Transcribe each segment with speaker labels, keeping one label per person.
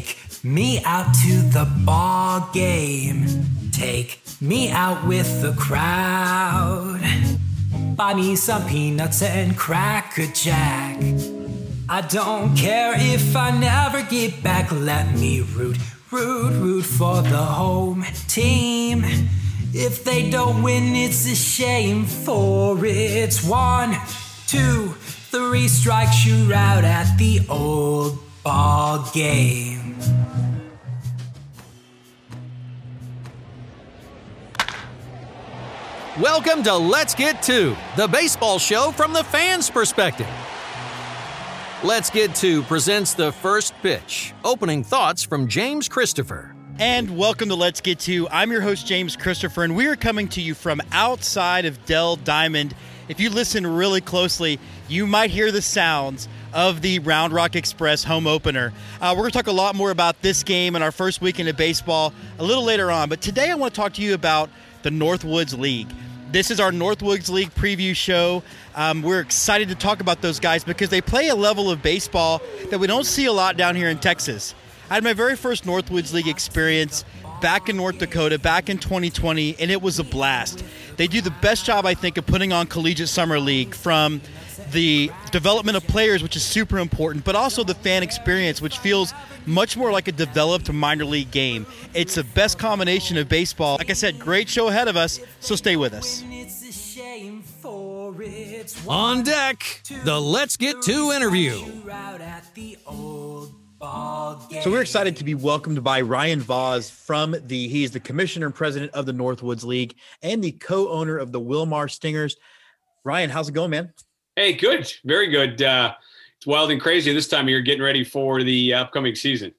Speaker 1: Take me out to the ball game. Take me out with the crowd. Buy me some peanuts and cracker jack. I don't care if I never get back. Let me root, root, root for the home team. If they don't win, it's a shame, for it's one, two, three strikes you're out at the old ball game.
Speaker 2: Welcome to Let's Get Two, the baseball show from the fans' perspective. Let's Get Two presents the first pitch. Opening thoughts from James Christopher.
Speaker 3: And welcome to Let's Get Two. I'm your host, James Christopher, and we are coming to you from outside of Dell Diamond. If you listen really closely, you might hear the sounds of the Round Rock Express home opener. Uh, we're going to talk a lot more about this game and our first weekend of baseball a little later on. But today I want to talk to you about the Northwoods League. This is our Northwoods League preview show. Um, we're excited to talk about those guys because they play a level of baseball that we don't see a lot down here in Texas. I had my very first Northwoods League experience back in North Dakota back in 2020, and it was a blast. They do the best job, I think, of putting on Collegiate Summer League from the development of players, which is super important, but also the fan experience, which feels much more like a developed minor league game. It's the best combination of baseball. Like I said, great show ahead of us, so stay with us.
Speaker 2: On deck, the Let's Get Two interview.
Speaker 3: So we're excited to be welcomed by Ryan Voz from the he's the commissioner and president of the Northwoods League and the co-owner of the Willmar Stingers. Ryan, how's it going, man?
Speaker 4: Hey, good, very good. Uh, it's wild and crazy this time of year, getting ready for the upcoming season.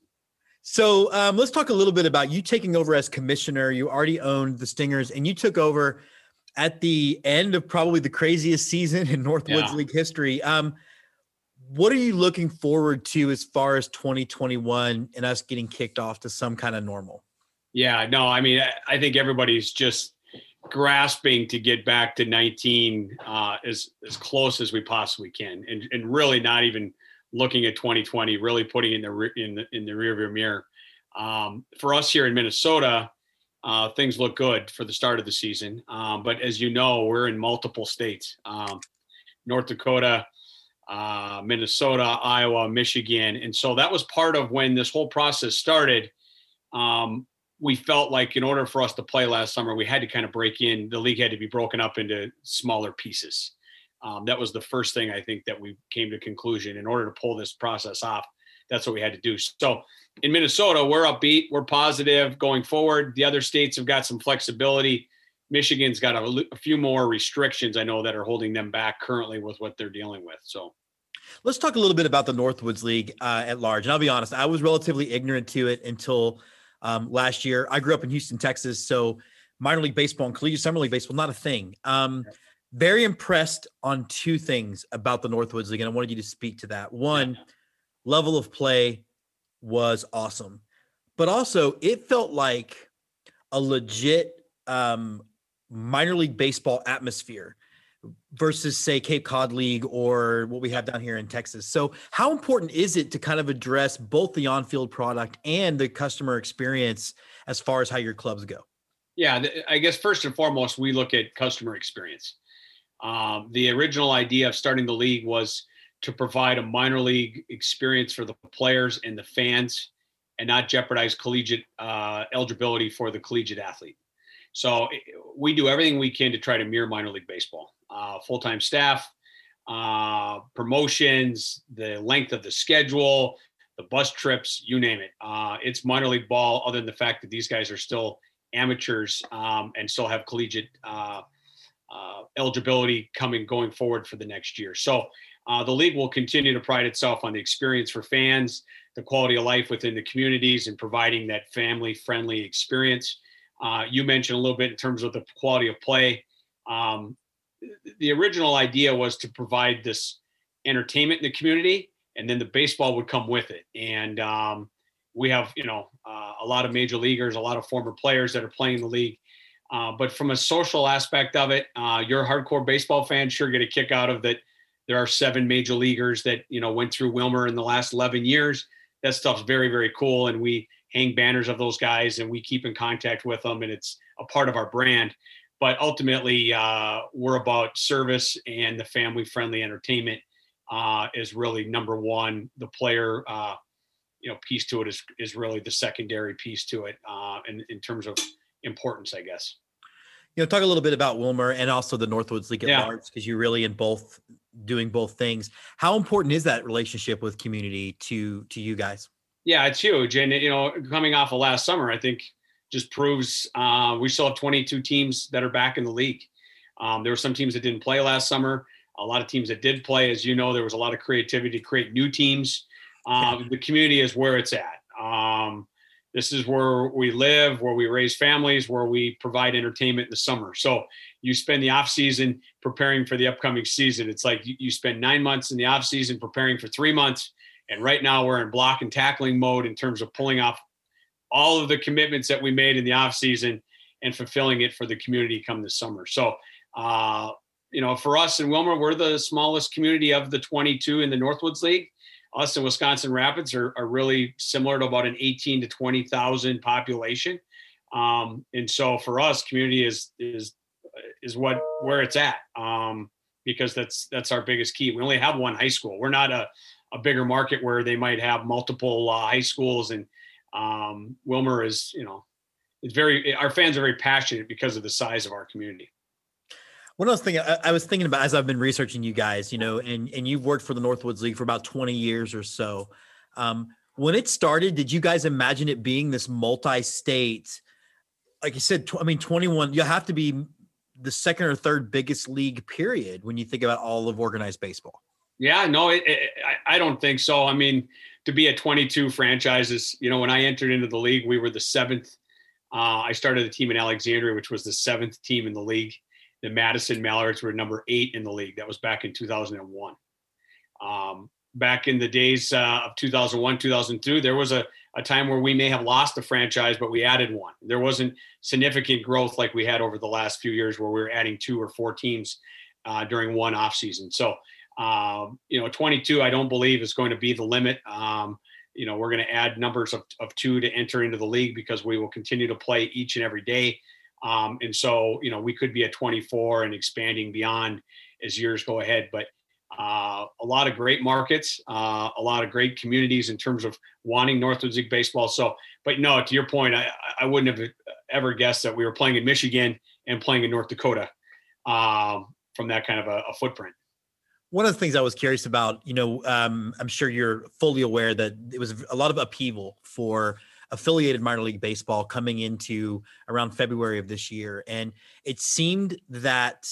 Speaker 3: So um, let's talk a little bit about you taking over as commissioner. You already owned the Stingers, and you took over at the end of probably the craziest season in Northwoods yeah. League history. Um, what are you looking forward to as far as 2021 and us getting kicked off to some kind of normal?
Speaker 4: Yeah, no, I mean, I think everybody's just grasping to get back to 19 uh, as as close as we possibly can, and and really not even looking at 2020, really putting in the in the in the rearview mirror. Um, for us here in Minnesota, uh, things look good for the start of the season. Um, but as you know, we're in multiple states: um, North Dakota, uh, Minnesota, Iowa, Michigan, and so that was part of when this whole process started. Um, we felt like in order for us to play last summer, we had to kind of break in. The league had to be broken up into smaller pieces. Um, that was the first thing I think that we came to conclusion. In order to pull this process off, that's what we had to do. So in Minnesota, we're upbeat, we're positive going forward. The other states have got some flexibility. Michigan's got a, a few more restrictions I know that are holding them back currently with what they're dealing with. So
Speaker 3: let's talk a little bit about the Northwoods League uh, at large. And I'll be honest, I was relatively ignorant to it until um, last year. I grew up in Houston, Texas, so minor league baseball and collegiate summer league baseball not a thing. Um, very impressed on two things about the Northwoods League, and I wanted you to speak to that. One, level of play was awesome, but also it felt like a legit um, minor league baseball atmosphere versus say Cape Cod League or what we have down here in Texas. So how important is it to kind of address both the on-field product and the customer experience as far as how your clubs go?
Speaker 4: Yeah, I guess first and foremost, we look at customer experience. Um, the original idea of starting the league was to provide a minor league experience for the players and the fans and not jeopardize collegiate uh, eligibility for the collegiate athlete. So we do everything we can to try to mirror minor league baseball uh, full time staff, uh, promotions, the length of the schedule, the bus trips, you name it. Uh, it's minor league ball, other than the fact that these guys are still amateurs um, and still have collegiate uh, uh, eligibility coming going forward for the next year. So uh, the league will continue to pride itself on the experience for fans, the quality of life within the communities, and providing that family friendly experience. Uh, you mentioned a little bit in terms of the quality of play. Um, the original idea was to provide this entertainment in the community, and then the baseball would come with it. And um, we have, you know, uh, a lot of major leaguers, a lot of former players that are playing the league. Uh, but from a social aspect of it, uh, your hardcore baseball fans sure get a kick out of that. There are seven major leaguers that you know went through Willmar in the last 11 years. that stuff's very very cool, and we hang banners of those guys and we keep in contact with them, and it's a part of our brand. But ultimately, uh, we're about service and the family friendly entertainment uh, is really number one. The player, uh, you know, piece to it is is really the secondary piece to it, uh, in in terms of importance, I guess.
Speaker 5: You know, talk a little bit about Willmar and also the Northwoods League at yeah. large because you're really in both, doing both things. How important is that relationship with community to to you guys?
Speaker 4: Yeah, it's huge, and you know, coming off of last summer, I think just proves uh, we still have 22 teams that are back in the league. Um, there were some teams that didn't play last summer a lot of teams that did play. As you know, there was a lot of creativity to create new teams. Um, the community is where it's at. Um, this is where we live, where we raise families, where we provide entertainment in the summer. So you spend the off season preparing for the upcoming season. It's like you, you spend nine months in the off season preparing for three months. And right now we're in block and tackling mode in terms of pulling off all of the commitments that we made in the off season and fulfilling it for the community come this summer. So uh, you know, for us in Willmar, we're the smallest community of the 22 in the Northwoods League. Us and Wisconsin Rapids are, are really similar to about an 18 to 20,000 population. Um, and so for us, community is is is what where it's at um, because that's that's our biggest key. We only have one high school. We're not a a bigger market where they might have multiple uh, high schools. And um, Willmar is, you know, it's very our fans are very passionate because of the size of our community.
Speaker 5: One else thing I, I was thinking about as I've been researching you guys, you know, and and you've worked for the Northwoods League for about 20 years or so. Um, when it started, did you guys imagine it being this multi-state? Like you said, tw- I mean, 21. You have to be the second or third biggest league period when you think about all of organized baseball.
Speaker 4: Yeah, no, it, it, I, I don't think so. I mean, to be at 22 franchises, you know, when I entered into the league, we were the seventh. Uh, I started a team in Alexandria, which was the seventh team in the league the Madison Mallards were number eight in the league. That was back in 2001. Um, back in the days uh, of 2001, 2002, there was a, a time where we may have lost the franchise, but we added one. There wasn't significant growth like we had over the last few years where we were adding two or four teams uh, during one off season. So, um, you know, 22, I don't believe is going to be the limit. Um, you know, we're going to add numbers of, of two to enter into the league because we will continue to play each and every day. Um, and so, you know, we could be at 24 and expanding beyond as years go ahead. But uh, a lot of great markets, uh, a lot of great communities in terms of wanting Northwoods League baseball. So, but no, to your point, I, I wouldn't have ever guessed that we were playing in Michigan and playing in North Dakota um, from that kind of a, a, footprint.
Speaker 5: One of the things I was curious about, you know, um, I'm sure you're fully aware that it was a lot of upheaval for affiliated minor league baseball coming into around February of this year. And it seemed that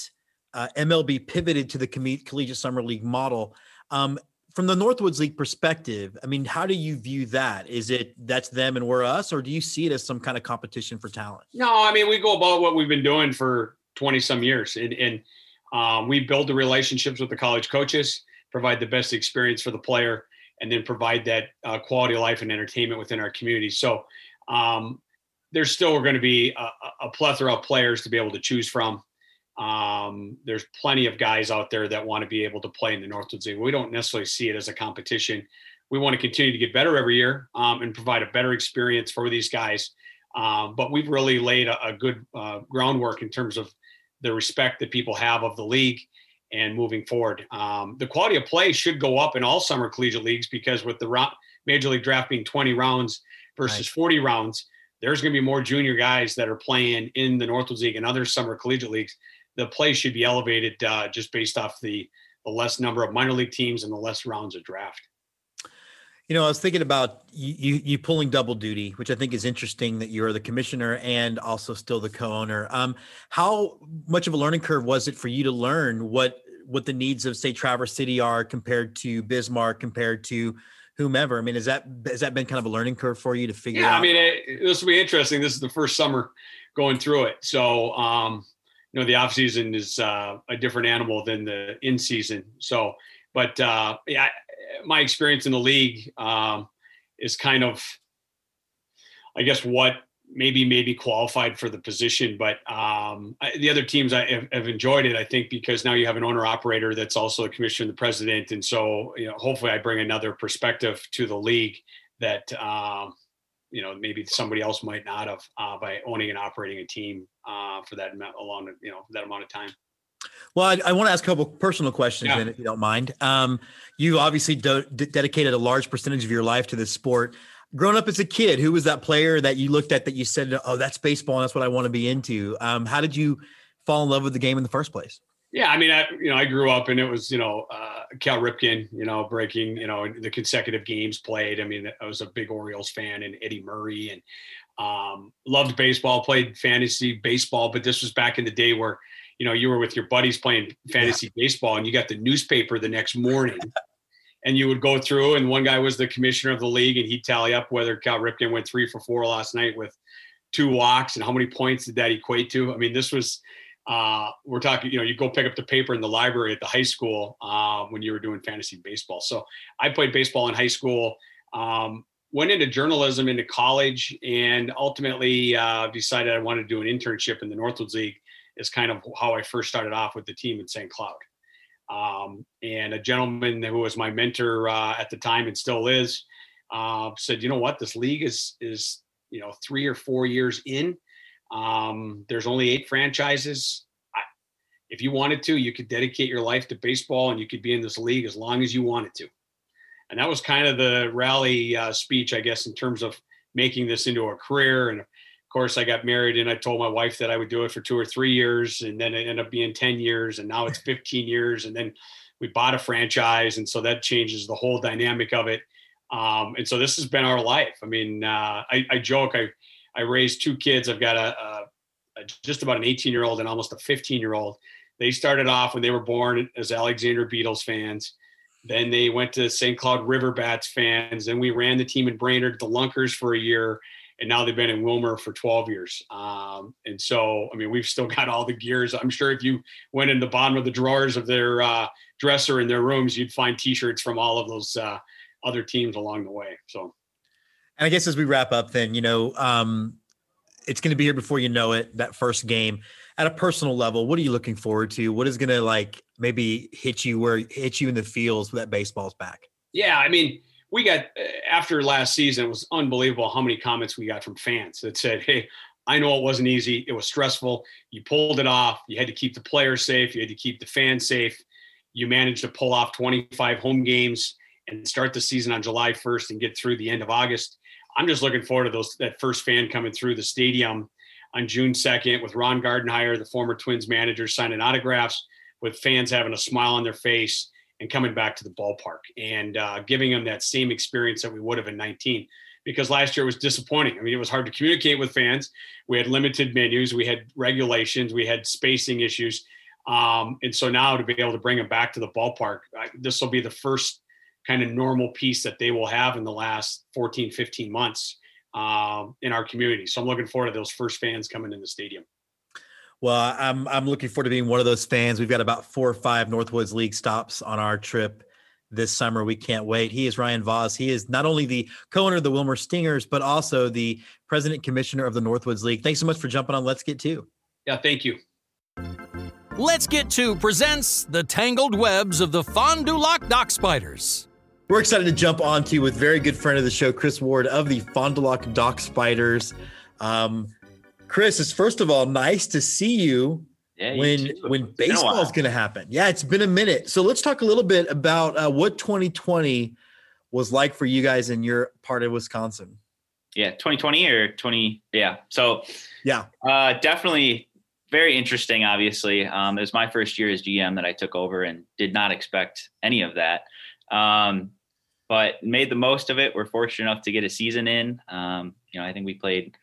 Speaker 5: uh, MLB pivoted to the collegiate summer league model. Um, from the Northwoods League perspective, I mean, how do you view that? Is it that's them and we're us, or do you see it as some kind of competition for talent?
Speaker 4: No, I mean, we go about what we've been doing for 20 some years. And, and um, we build the relationships with the college coaches, provide the best experience for the player and then provide that uh, quality of life and entertainment within our community. So um, there's still going to be a, a, plethora of players to be able to choose from. Um, there's plenty of guys out there that want to be able to play in the Northwoods League. We don't necessarily see it as a competition. We want to continue to get better every year um, and provide a better experience for these guys. Um, but we've really laid a, a good uh, groundwork in terms of the respect that people have of the league and moving forward. Um, the quality of play should go up in all summer collegiate leagues because with the major league draft being 20 rounds versus 40 rounds, there's going to be more junior guys that are playing in the Northwoods League and other summer collegiate leagues. The play should be elevated uh, just based off the, the less number of minor league teams and the less rounds of draft.
Speaker 5: You know, I was thinking about you, you pulling double duty, which I think is interesting that you're the commissioner and also still the co-owner. Um, how much of a learning curve was it for you to learn what what the needs of say Traverse City are compared to Bismarck, compared to whomever? I mean, is that has that been kind of a learning curve for you to figure
Speaker 4: yeah,
Speaker 5: out?
Speaker 4: I mean, it, this will be interesting. This is the first summer going through it, so um, you know the off season is uh, a different animal than the in season. So, but uh, yeah my experience in the league um, is kind of, I guess, what maybe maybe qualified for the position. But um, I, the other teams I have, have, enjoyed it, I think, because now you have an owner operator that's also the commissioner and the president, and so you know, hopefully, I bring another perspective to the league that um, you know maybe somebody else might not have uh, by owning and operating a team uh, for that amount, along you know that amount of time.
Speaker 5: Well, I, I want to ask a couple personal questions, yeah. then, if you don't mind. Um, you obviously de- dedicated a large percentage of your life to this sport. Growing up as a kid, who was that player that you looked at that you said, "Oh, that's baseball, and that's what I want to be into"? Um, how did you fall in love with the game in the first place?
Speaker 4: Yeah, I mean, I, you know, I grew up and it was, you know, uh, Cal Ripken, you know, breaking, you know, the consecutive games played. I mean, I was a big Orioles fan and Eddie Murray and um, loved baseball, played fantasy baseball, but this was back in the day where, you know, you were with your buddies playing fantasy yeah. baseball and you got the newspaper the next morning and you would go through and one guy was the commissioner of the league and he'd tally up whether Cal Ripken went three for four last night with two walks and how many points did that equate to? I mean, this was, uh, we're talking, you know, you go pick up the paper in the library at the high school uh, when you were doing fantasy baseball. So I played baseball in high school, um, went into journalism into college, and ultimately uh, decided I wanted to do an internship in the Northwoods League. Is kind of how I first started off with the team in St. Cloud. Um, and a gentleman who was my mentor uh, at the time and still is uh, said, "You know what? This league is is you know three or four years in." Um, there's only eight franchises. I, if you wanted to, you could dedicate your life to baseball and you could be in this league as long as you wanted to. And that was kind of the rally uh, speech, I guess, in terms of making this into a career. And course, I got married and I told my wife that I would do it for two or three years. And then it ended up being 10 years. And now it's 15 years. And then we bought a franchise. And so that changes the whole dynamic of it. Um, and so this has been our life. I mean, uh, I, I joke, I, I raised two kids. I've got a, a, a just about an 18 year old and almost a 15 year old. They started off when they were born as Alexandria Beetles fans. Then they went to St. Cloud River Bats fans. Then we ran the team in Brainerd, the Lunkers, for a year. And now they've been in Willmar for 12 years. Um, and so, I mean, we've still got all the gears. I'm sure if you went in the bottom of the drawers of their uh, dresser in their rooms, you'd find t shirts from all of those uh, other teams along the way. So,
Speaker 5: and I guess as we wrap up, then you know, um, it's going to be here before you know it. That first game, at a personal level, what are you looking forward to? What is going to like maybe hit you where hit you in the feels that baseball's back?
Speaker 4: Yeah, I mean, we got uh, after last season, it was unbelievable how many comments we got from fans that said, "Hey, I know it wasn't easy. It was stressful. You pulled it off. You had to keep the players safe. You had to keep the fans safe. You managed to pull off 25 home games and start the season on July 1st and get through the end of August. I'm just looking forward to those that first fan coming through the stadium on June 2nd with Ron Gardenhire, the former Twins manager, signing autographs, with fans having a smile on their face and coming back to the ballpark and uh, giving them that same experience that we would have in 19. Because last year was disappointing. I mean, it was hard to communicate with fans. We had limited menus, we had regulations, we had spacing issues. Um, and so now to be able to bring them back to the ballpark, this will be the first kind of normal piece that they will have in the last 14, 15 months um, in our community. So I'm looking forward to those first fans coming in the stadium.
Speaker 5: Well, I'm I'm looking forward to being one of those fans. We've got about four or five Northwoods League stops on our trip this summer. We can't wait. He is Ryan Voz. He is not only the co-owner of the Willmar Stingers, but also the president commissioner of the Northwoods League. Thanks so much for jumping on. Let's Get Two.
Speaker 4: Yeah, thank you.
Speaker 2: Let's Get Two presents the tangled webs of the Fond du Lac Dock Spiders.
Speaker 5: We're excited to jump on to with very good friend of the show, Chris Ward of the Fond du Lac Dock Spiders. Um, Chris, it's first of all nice to see you yeah, when you when baseball is going to happen. Yeah, it's been a minute. So let's talk a little bit about uh, what 2020 was like for you guys in your part of Wisconsin.
Speaker 6: Yeah, 2020 or 20. Yeah. So
Speaker 5: yeah,
Speaker 6: uh, definitely very interesting. Obviously, um, it was my first year as GM that I took over and did not expect any of that. Um, but made the most of it. We're fortunate enough to get a season in. Um, you know, I think we played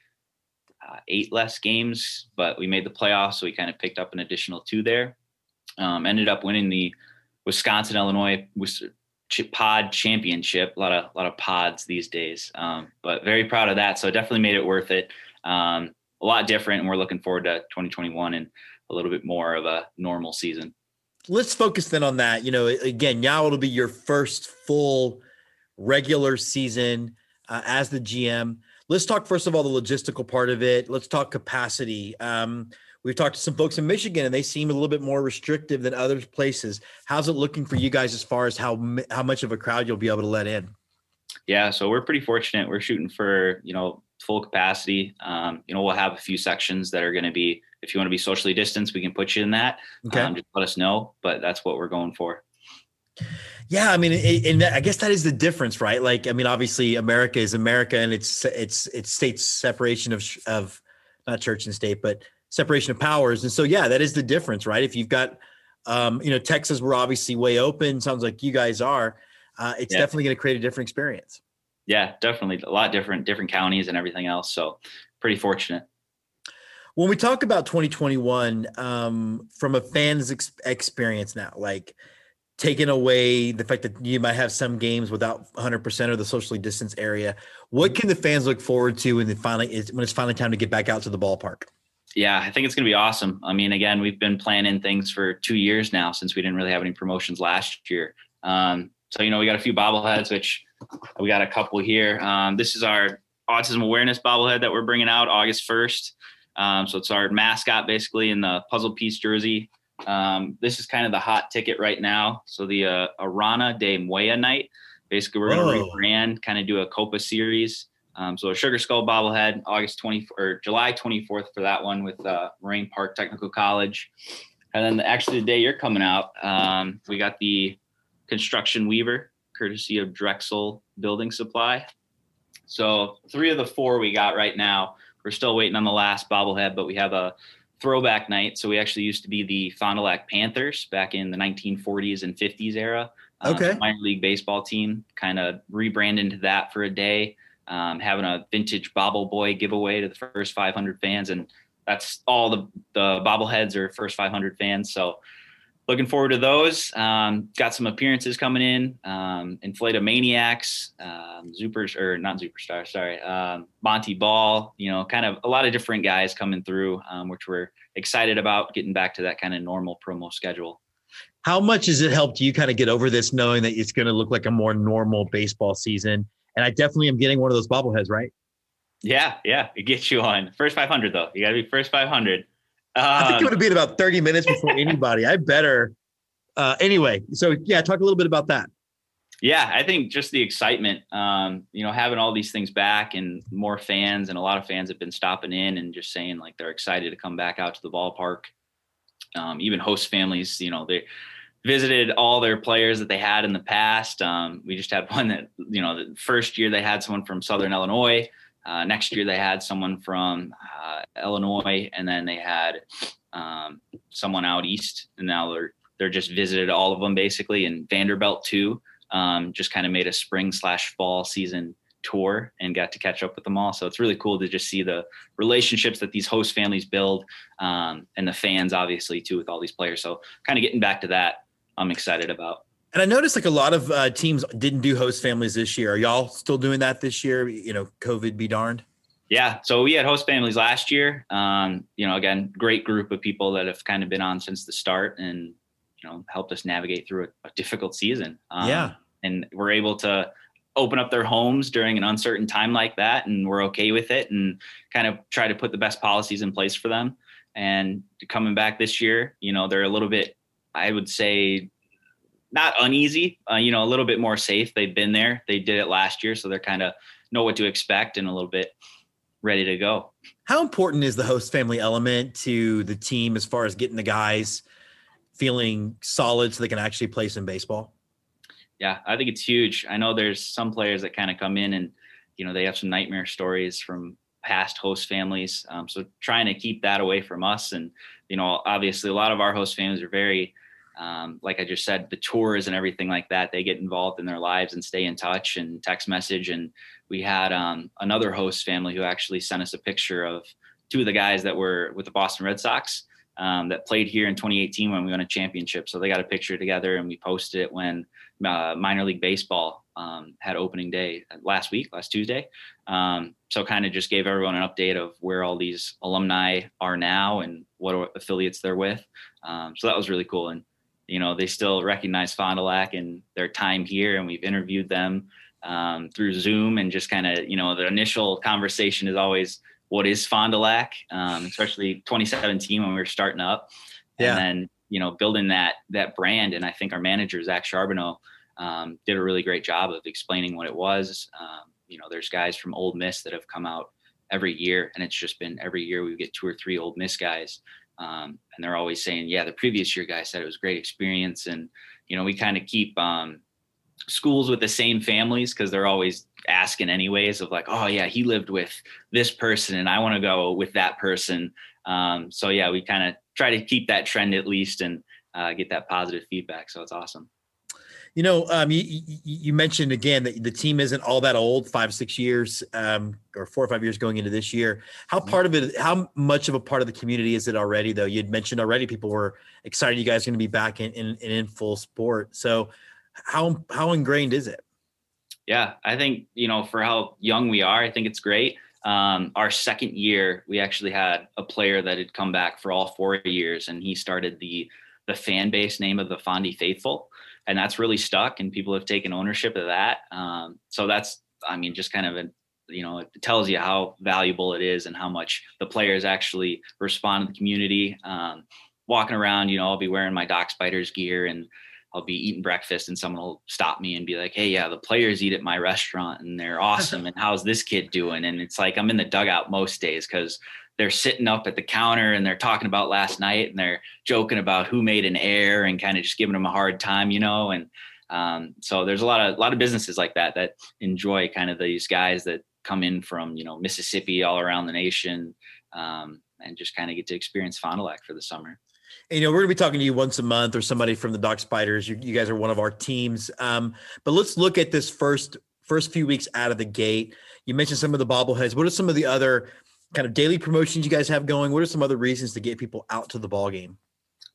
Speaker 6: uh, eight less games, but we made the playoffs, so we kind of picked up an additional two there. Um, ended up winning the Wisconsin Illinois pod championship. A lot of a lot of pods these days, um, but very proud of that. So definitely made it worth it. Um, a lot different, and we're looking forward to 2021 and a little bit more of a normal season.
Speaker 5: Let's focus then on that. You know, again, now it'll be your first full regular season uh, as the GM. Let's talk first of all the logistical part of it. Let's talk capacity. Um, we've talked to some folks in Michigan, and they seem a little bit more restrictive than other places. How's it looking for you guys as far as how how much of a crowd you'll be able to let in?
Speaker 6: Yeah, so we're pretty fortunate. We're shooting for you know full capacity. Um, you know, we'll have a few sections that are going to be. If you want to be socially distanced, we can put you in that.
Speaker 5: Okay.
Speaker 6: Um, just let us know. But that's what we're going for.
Speaker 5: Yeah, I mean, and I guess that is the difference, right? Like, I mean, obviously, America is America, and it's it's it's states separation of of not church and state, but separation of powers. And so, yeah, that is the difference, right? If you've got, um, you know, Texas, we're obviously way open. Sounds like you guys are. Uh, it's
Speaker 6: Yeah.
Speaker 5: definitely going to create a different experience.
Speaker 6: Yeah, definitely a lot different, different counties and everything else. So pretty fortunate.
Speaker 5: When we talk about 2021, um, from a fan's ex- experience now, like taking away the fact that you might have some games without 100% of the socially distanced area, what can the fans look forward to when, finally when it's finally time to get back out to the ballpark?
Speaker 6: Yeah, I think it's going to be awesome. I mean, again, we've been planning things for two years now since we didn't really have any promotions last year. Um, so, you know, we got a few bobbleheads, which we got a couple here. Um, this is our autism awareness bobblehead that we're bringing out August 1st. Um, so it's our mascot basically in the puzzle piece jersey. Um, this is kind of the hot ticket right now. So the uh, Arana de Moya night. Basically, we're going to
Speaker 5: Whoa.
Speaker 6: rebrand, kind of do a Copa series. Um, so a Sugar Skull bobblehead, August 20 or July 24th for that one with uh, Moraine Park Technical College. And then actually the day you're coming out, um, we got the Construction Weaver, courtesy of Drexel Building Supply. So three of the four we got right now. We're still waiting on the last bobblehead, but we have a throwback night. So we actually used to be the Fond du Lac Panthers back in the 1940s and 50s era. Um,
Speaker 5: Okay.
Speaker 6: minor league baseball team, kind of rebrand into that for a day, um, having a vintage Bobble Boy giveaway to the first 500 fans, and that's all the the bobbleheads are first 500 fans. So looking forward to those. Um, got some appearances coming in. Um, Inflata Maniacs, um, Super or not Superstar, sorry, um, Monty Ball. You know, kind of a lot of different guys coming through, um, which we're excited about getting back to that kind of normal promo schedule.
Speaker 5: How much has it helped you kind of get over this, knowing that it's going to look like a more normal baseball season? And I definitely am getting one of those bobbleheads, right?
Speaker 6: Yeah, yeah, it gets you on first 500 though. You got to be first 500.
Speaker 5: I think it
Speaker 6: Um,
Speaker 5: would have been about 30 minutes before anybody. I better. Uh, anyway, so yeah, talk a little bit about that.
Speaker 6: yeah i think just the excitement um, you know having all these things back and more fans and a lot of fans have been stopping in and just saying like they're excited to come back out to the ballpark um, even host families you know they visited all their players that they had in the past um, we just had one that you know the first year they had someone from southern illinois uh, next year they had someone from uh, illinois and then they had um, someone out east and now they're they're just visited all of them basically and vanderbilt too um, just kind of made a spring slash fall season tour and got to catch up with them all. So it's really cool to just see the relationships that these host families build um, and the fans, obviously, too, with all these players. So kind of getting back to that, I'm excited about.
Speaker 5: And I noticed like a lot of uh, teams didn't do host families this year. Are y'all still doing that this year? You know, COVID be darned.
Speaker 6: Yeah, so we had host families last year. Um, you know, again, great group of people that have kind of been on since the start and you know helped us navigate through a, a difficult season. Um,
Speaker 5: Yeah.
Speaker 6: and we're able to open up their homes during an uncertain time like that, and we're okay with it, and kind of try to put the best policies in place for them. And coming back this year, you know, they're a little bit, I would say, not uneasy, uh, you know, a little bit more safe. They've been there, they did it last year, so they're kind of know what to expect and a little bit ready to go.
Speaker 5: How important is the host family element to the team as far as getting the guys feeling solid so they can actually play some baseball?
Speaker 6: Yeah, I think it's huge. I know there's some players that kind of come in and, you know, they have some nightmare stories from past host families. Um, so trying to keep that away from us. And, you know, obviously a lot of our host families are very, um, like I just said, the tours and everything like that, they get involved in their lives and stay in touch and text message. And we had um, another host family who actually sent us a picture of two of the guys that were with the Boston Red Sox um, that played here in 2018 when we won a championship. So they got a picture together and we posted it when uh, minor league baseball um, had opening day last week, last Tuesday. Um, so kind of just gave everyone an update of where all these alumni are now and what affiliates they're with. Um, so that was really cool. And, you know, they still recognize Fond du Lac and their time here. And we've interviewed them um, through Zoom and just kind of, you know, the initial conversation is always, what is Fond du Lac, um, especially 2017 when we were starting up.
Speaker 5: Yeah.
Speaker 6: And then, you know, building that that brand. And I think our manager, Zach Charbonneau, um, did a really great job of explaining what it was. Um, you know, there's guys from Ole Miss that have come out every year, and it's just been every year we get two or three Ole Miss guys, um, and they're always saying, "Yeah, the previous year guy said it was great experience," and you know, we kind of keep um, schools with the same families because they're always asking anyways of like oh yeah he lived with this person and i want to go with that person. Um, so yeah we kind of try to keep that trend at least and uh, get that positive feedback so it's awesome
Speaker 5: you know, um, you, you, mentioned again that the team isn't all that old, five, six years, um, or four or five years going into this year. How mm-hmm. part of it, how much of a part of the community is it already, though? You'd mentioned already people were excited you guys are going to be back in, in, in full sport. So, how how ingrained is it?
Speaker 6: Yeah, I think you know for how young we are, I think it's great. Um, our second year, we actually had a player that had come back for all four years, and he started the the fan base name of the Fondy Faithful and that's really stuck and people have taken ownership of that. Um, so that's i mean just kind of a you know it tells you how valuable it is and how much the players actually respond to the community. Um, walking around you know i'll be wearing my dock spiders gear and I'll be eating breakfast and someone will stop me and be like, Hey, yeah, the players eat at my restaurant and they're awesome. and how's this kid doing? And it's like I'm in the dugout most days because they're sitting up at the counter and they're talking about last night and they're joking about who made an error and kind of just giving them a hard time, you know. And um, so there's a lot of a lot of businesses like that that enjoy kind of these guys that come in from you know Mississippi all around the nation um, and just kind of get to experience Fond du Lac for the summer.
Speaker 5: You know, we're gonna be talking to you once a month or somebody from the Dock Spiders. You, you guys are one of our teams. Um, but let's look at this first first few weeks out of the gate. You mentioned some of the bobbleheads. What are some of the other kind of daily promotions you guys have going? What are some other reasons to get people out to the ball game?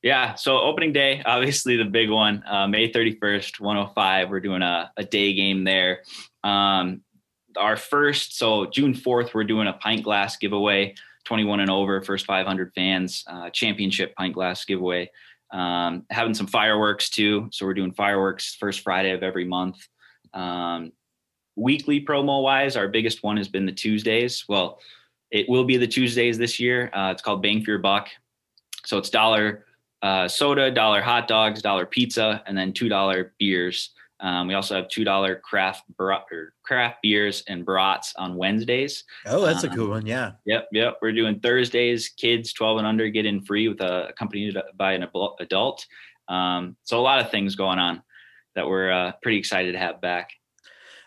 Speaker 6: Yeah, so opening day, obviously the big one, uh, May 31st, 105. We're doing a, a day game there. Um, our first, so June 4th, we're doing a pint glass giveaway, 21 and over, first 500 fans, uh, championship pint glass giveaway. Um, having some fireworks too. So we're doing fireworks first Friday of every month. Um, weekly promo wise, our biggest one has been the Tuesdays. Well, it will be the Tuesdays this year. Uh, it's called Bang for Your Buck. So it's dollar uh, soda, dollar hot dogs, dollar pizza, and then two dollar beers. Um, we also have two dollar craft craft beers and brats on Wednesdays.
Speaker 5: Oh, that's um, a cool one. Yeah.
Speaker 6: Yep, yep. We're doing Thursdays. Kids 12 and under get in free with a accompanied by an adult. Um, so a lot of things going on that we're uh, pretty excited to have back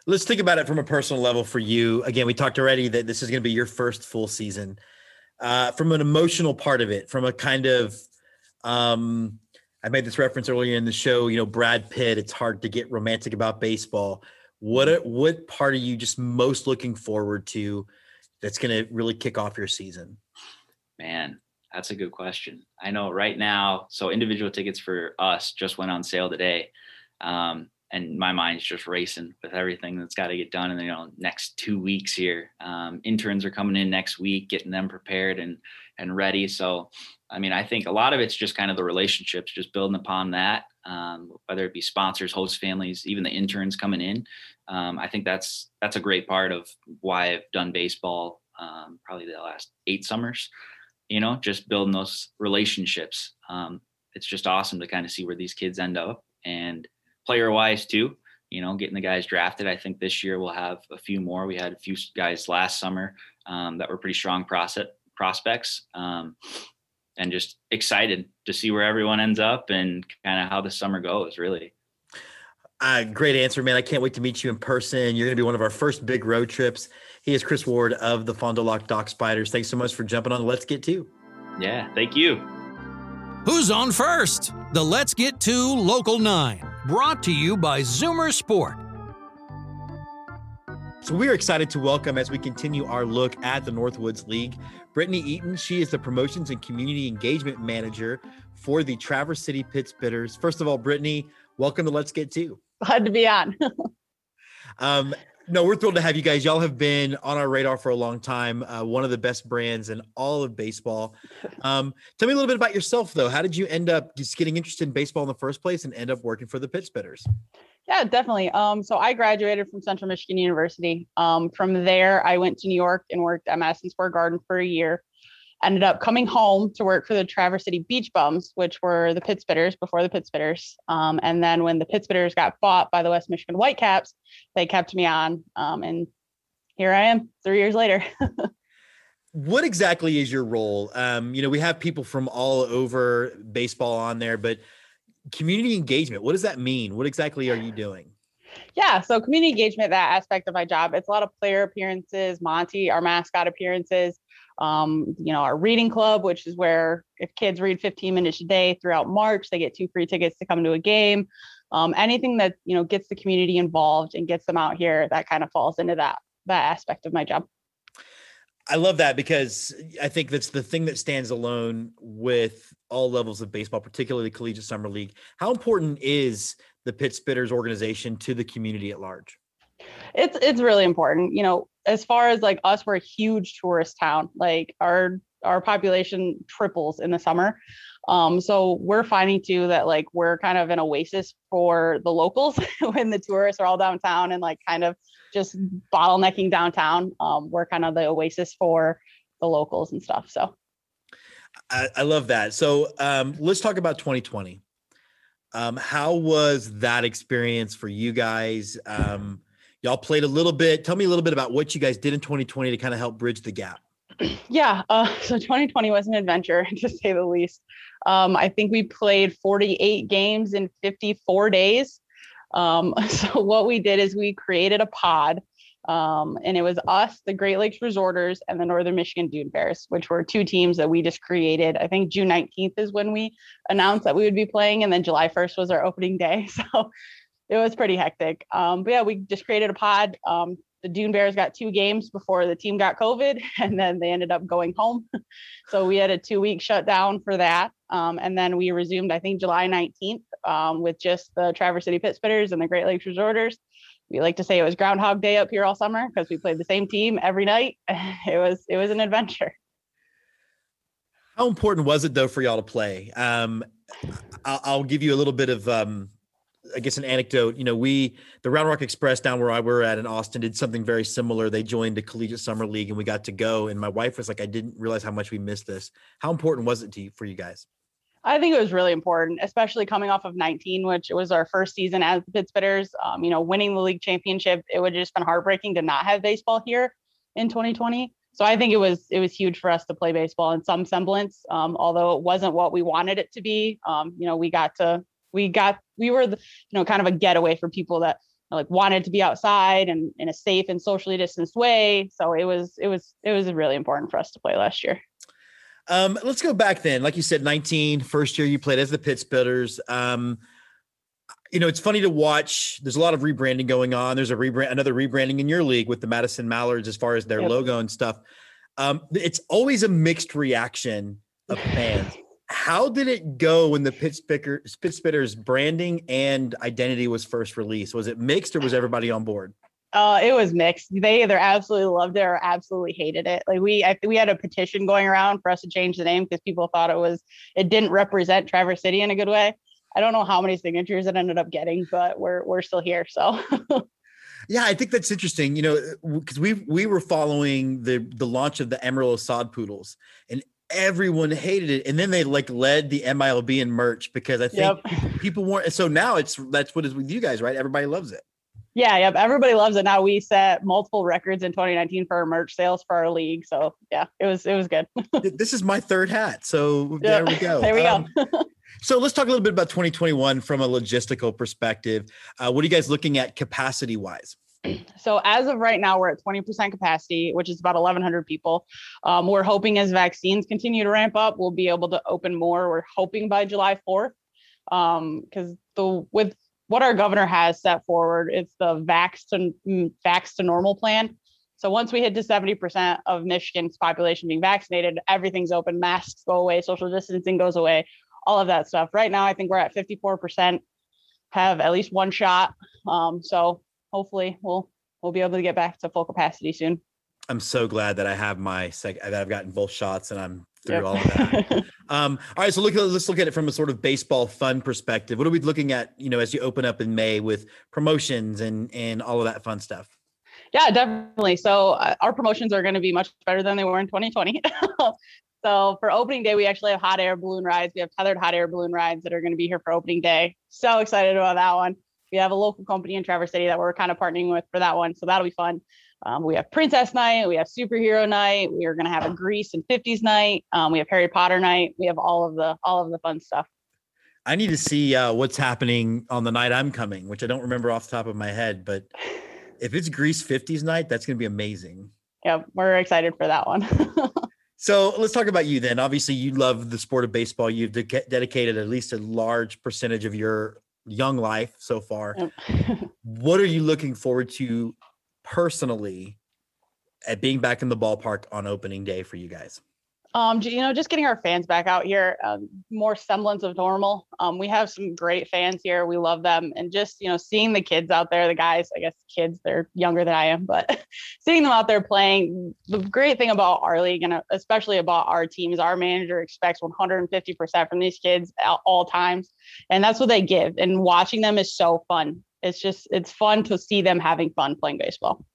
Speaker 5: let's think about it from a personal level for you. Again, we talked already that this is going to be your first full season. Uh, from an emotional part of it, from a kind of, um, I made this reference earlier in the show. You know, Brad Pitt. It's hard to get romantic about baseball. What what part are you just most looking forward to? That's going to really kick off your season.
Speaker 6: Man, that's a good question. I know right now. So individual tickets for us just went on sale today. Um, and my mind's just racing with everything that's got to get done in the you know, next two weeks here. Um, interns are coming in next week, getting them prepared and and ready. So, I mean, I think a lot of it's just kind of the relationships, just building upon that. Um, whether it be sponsors, host families, even the interns coming in. Um, I think that's that's a great part of why I've done baseball um, probably the last eight summers. You know, just building those relationships. Um, it's just awesome to kind of see where these kids end up and player wise too. You know, getting the guys drafted. I think this year we'll have a few more. We had a few guys last summer um, that were pretty strong process, prospects, um, and just excited to see where everyone ends up and kind of how the summer goes. Really.
Speaker 5: Uh, great answer, man. I can't wait to meet you in person. You're going to be one of our first big road trips. He is Chris Ward of the Fond du Lac Dock Spiders. Thanks so much for jumping on. Let's Get Two.
Speaker 6: Yeah, thank you.
Speaker 2: Who's on first? The Let's Get Two Local 9 brought to you by Zoomer Sport.
Speaker 5: So we are excited to welcome as we continue our look at the Northwoods League, Britani Eaton. She is the promotions and community engagement manager for the Traverse City Pit Spitters. First of all, Brittany, welcome to Let's Get Two.
Speaker 7: Glad to be on.
Speaker 5: um, no, we're thrilled to have you guys. Y'all have been on our radar for a long time. Uh, one of the best brands in all of baseball. Um, tell me a little bit about yourself, though. How did you end up just getting interested in baseball in the first place and end up working for the Pit Spitters?
Speaker 7: Yeah, definitely. Um, so I graduated from Central Michigan University. Um, from there, I went to New York and worked at Madison Square Garden for a year. ended up coming home to work for the Traverse City Beach Bums, which were the Pit Spitters before the Pit Spitters. Um, and then when the Pit Spitters got bought by the West Michigan Whitecaps, they kept me on. Um, and here I am three years later.
Speaker 5: what exactly is your role? Um, you know, we have people from all over baseball on there, but community engagement, what does that mean? What exactly are you doing?
Speaker 7: Yeah, so community engagement, that aspect of my job, it's a lot of player appearances, Monty, our mascot appearances, um, you know, our reading club, which is where if kids read 15 minutes a day throughout March, they get two free tickets to come to a game. Um, anything that you know gets the community involved and gets them out here, that kind of falls into that that aspect of my job.
Speaker 5: I love that because I think that's the thing that stands alone with all levels of baseball, particularly collegiate summer league. How important is the Pit Spitters organization to the community at large?
Speaker 7: It's it's really important. You know, as far as like us, we're a huge tourist town. Like our our population triples in the summer. Um, so we're finding too that like we're kind of an oasis for the locals when the tourists are all downtown and like kind of just bottlenecking downtown. Um, we're kind of the oasis for the locals and stuff. So
Speaker 5: I, I love that. So um, let's talk about 2020. Um, how was that experience for you guys? Um, y'all played a little bit. Tell me a little bit about what you guys did in 2020 to kind of help bridge the gap.
Speaker 7: Yeah, uh, so 2020 was an adventure to say the least. Um, I think we played 48 games in 54 days. Um, so what we did is we created a pod, um, and it was us, the Great Lakes Resorters, and the Northern Michigan Dune Bears, which were two teams that we just created. I think June 19th is when we announced that we would be playing, and then July 1st was our opening day. So it was pretty hectic. Um, but yeah, we just created a pod. Um, the Dune Bears got two games before the team got COVID, and then they ended up going home. so we had a two week shutdown for that. Um, and then we resumed, I think, July 19th um, with just the Traverse City Pit Spitters and the Great Lakes Resorters. We like to say it was Groundhog Day up here all summer because we played the same team every night. It was it was an adventure.
Speaker 5: How important was it though for y'all to play? Um, I'll, I'll, give you a little bit of um, I guess an anecdote. You know, we the Round Rock Express down where I were at in Austin did something very similar. They joined a collegiate summer league, and we got to go. And my wife was like, "I didn't realize how much we missed this. How important was it to you for you guys?"
Speaker 7: I think it was really important, especially coming off of 19, which was our first season as the Pit Spitters. Um, you know, winning the league championship, it would have just been heartbreaking to not have baseball here in 2020. So I think it was it was huge for us to play baseball in some semblance, um, although it wasn't what we wanted it to be. Um, you know, we got to we got we were the, you know kind of a getaway for people that like wanted to be outside and in a safe and socially distanced way so it was it was it was really important for us to play last year
Speaker 5: um let's go back then like you said 19 first year you played as the pit spitters um you know, it's funny to watch. There's a lot of rebranding going on. There's a rebrand, another rebranding in your league with the Madison Mallards as far as their yep. logo and stuff. Um, it's always a mixed reaction of fans how did it go when the Pit, Spitter, branding and identity was first released? Was it mixed or was everybody on board?
Speaker 7: Uh, it was mixed. They either absolutely loved it or absolutely hated it. Like we, I, we had a petition going around for us to change the name because people thought it was, it didn't represent Traverse City in a good way. I don't know how many signatures it ended up getting, but we're we're still here. So.
Speaker 5: yeah, I think that's interesting. You know, because we we were following the the launch of the Amarillo Sod Poodles, and everyone hated it. And then they like led the milb in merch because i think yep. people, people weren't so now it's that's what is with you guys right? Everybody loves it.
Speaker 7: Yeah yep. Everybody loves it. Now we set multiple records in 2019 for our merch sales for our league. So yeah it was it was good.
Speaker 5: This is my third hat. So yep. there we go.
Speaker 7: There we um, go
Speaker 5: so let's talk a little bit about 2021 from a logistical perspective. Uh, what are you guys looking at capacity wise
Speaker 7: so as of right now, we're at 20% capacity, which is about 1,100 people. Um, we're hoping as vaccines continue to ramp up, we'll be able to open more. We're hoping by July 4th, because um, the with what our governor has set forward, it's the vax to mm, vax to normal plan. So once we hit to 70% of Michigan's population being vaccinated, everything's open, masks go away, social distancing goes away, all of that stuff. Right now, I think we're at 54%, have at least one shot. Um, so hopefully we'll we'll be able to get back to full capacity soon.
Speaker 5: I'm so glad that I have my sec that I've gotten both shots and I'm through yep. all of that. um, all right, so look let's look at it from a sort of baseball fun perspective. What are we looking at, you know, as you open up in May with promotions and and all of that fun stuff?
Speaker 7: Yeah, definitely. So uh, our promotions are going to be much better than they were in 2020. So for opening day, we actually have hot air balloon rides. We have tethered hot air balloon rides that are going to be here for opening day. So excited about that one. We have a local company in Traverse City that we're kind of partnering with for that one. So that'll be fun. Um, we have Princess Night, we have Superhero Night, we are going to have a Grease and 50s night. Um, we have Harry Potter Night. We have all of the all of the fun stuff.
Speaker 5: I need to see uh, what's happening on the night I'm coming, which I don't remember off the top of my head. But if it's Grease 50s night, that's going to be amazing.
Speaker 7: Yeah, we're excited for that one.
Speaker 5: so let's talk about you then. Obviously, you love the sport of baseball. You've de- dedicated at least a large percentage of your young life so far. What are you looking forward to personally at being back in the ballpark on opening day for you guys?
Speaker 7: Um, you know, just getting our fans back out here, um, more semblance of normal. Um, we have some great fans here. We love them, and just you know, seeing the kids out there, the guys, I guess kids, they're younger than I am, but seeing them out there playing. The great thing about our league, and uh, especially about our team, is our manager expects 150% from these kids at all times, and that's what they give. And watching them is so fun. It's just it's fun to see them having fun playing baseball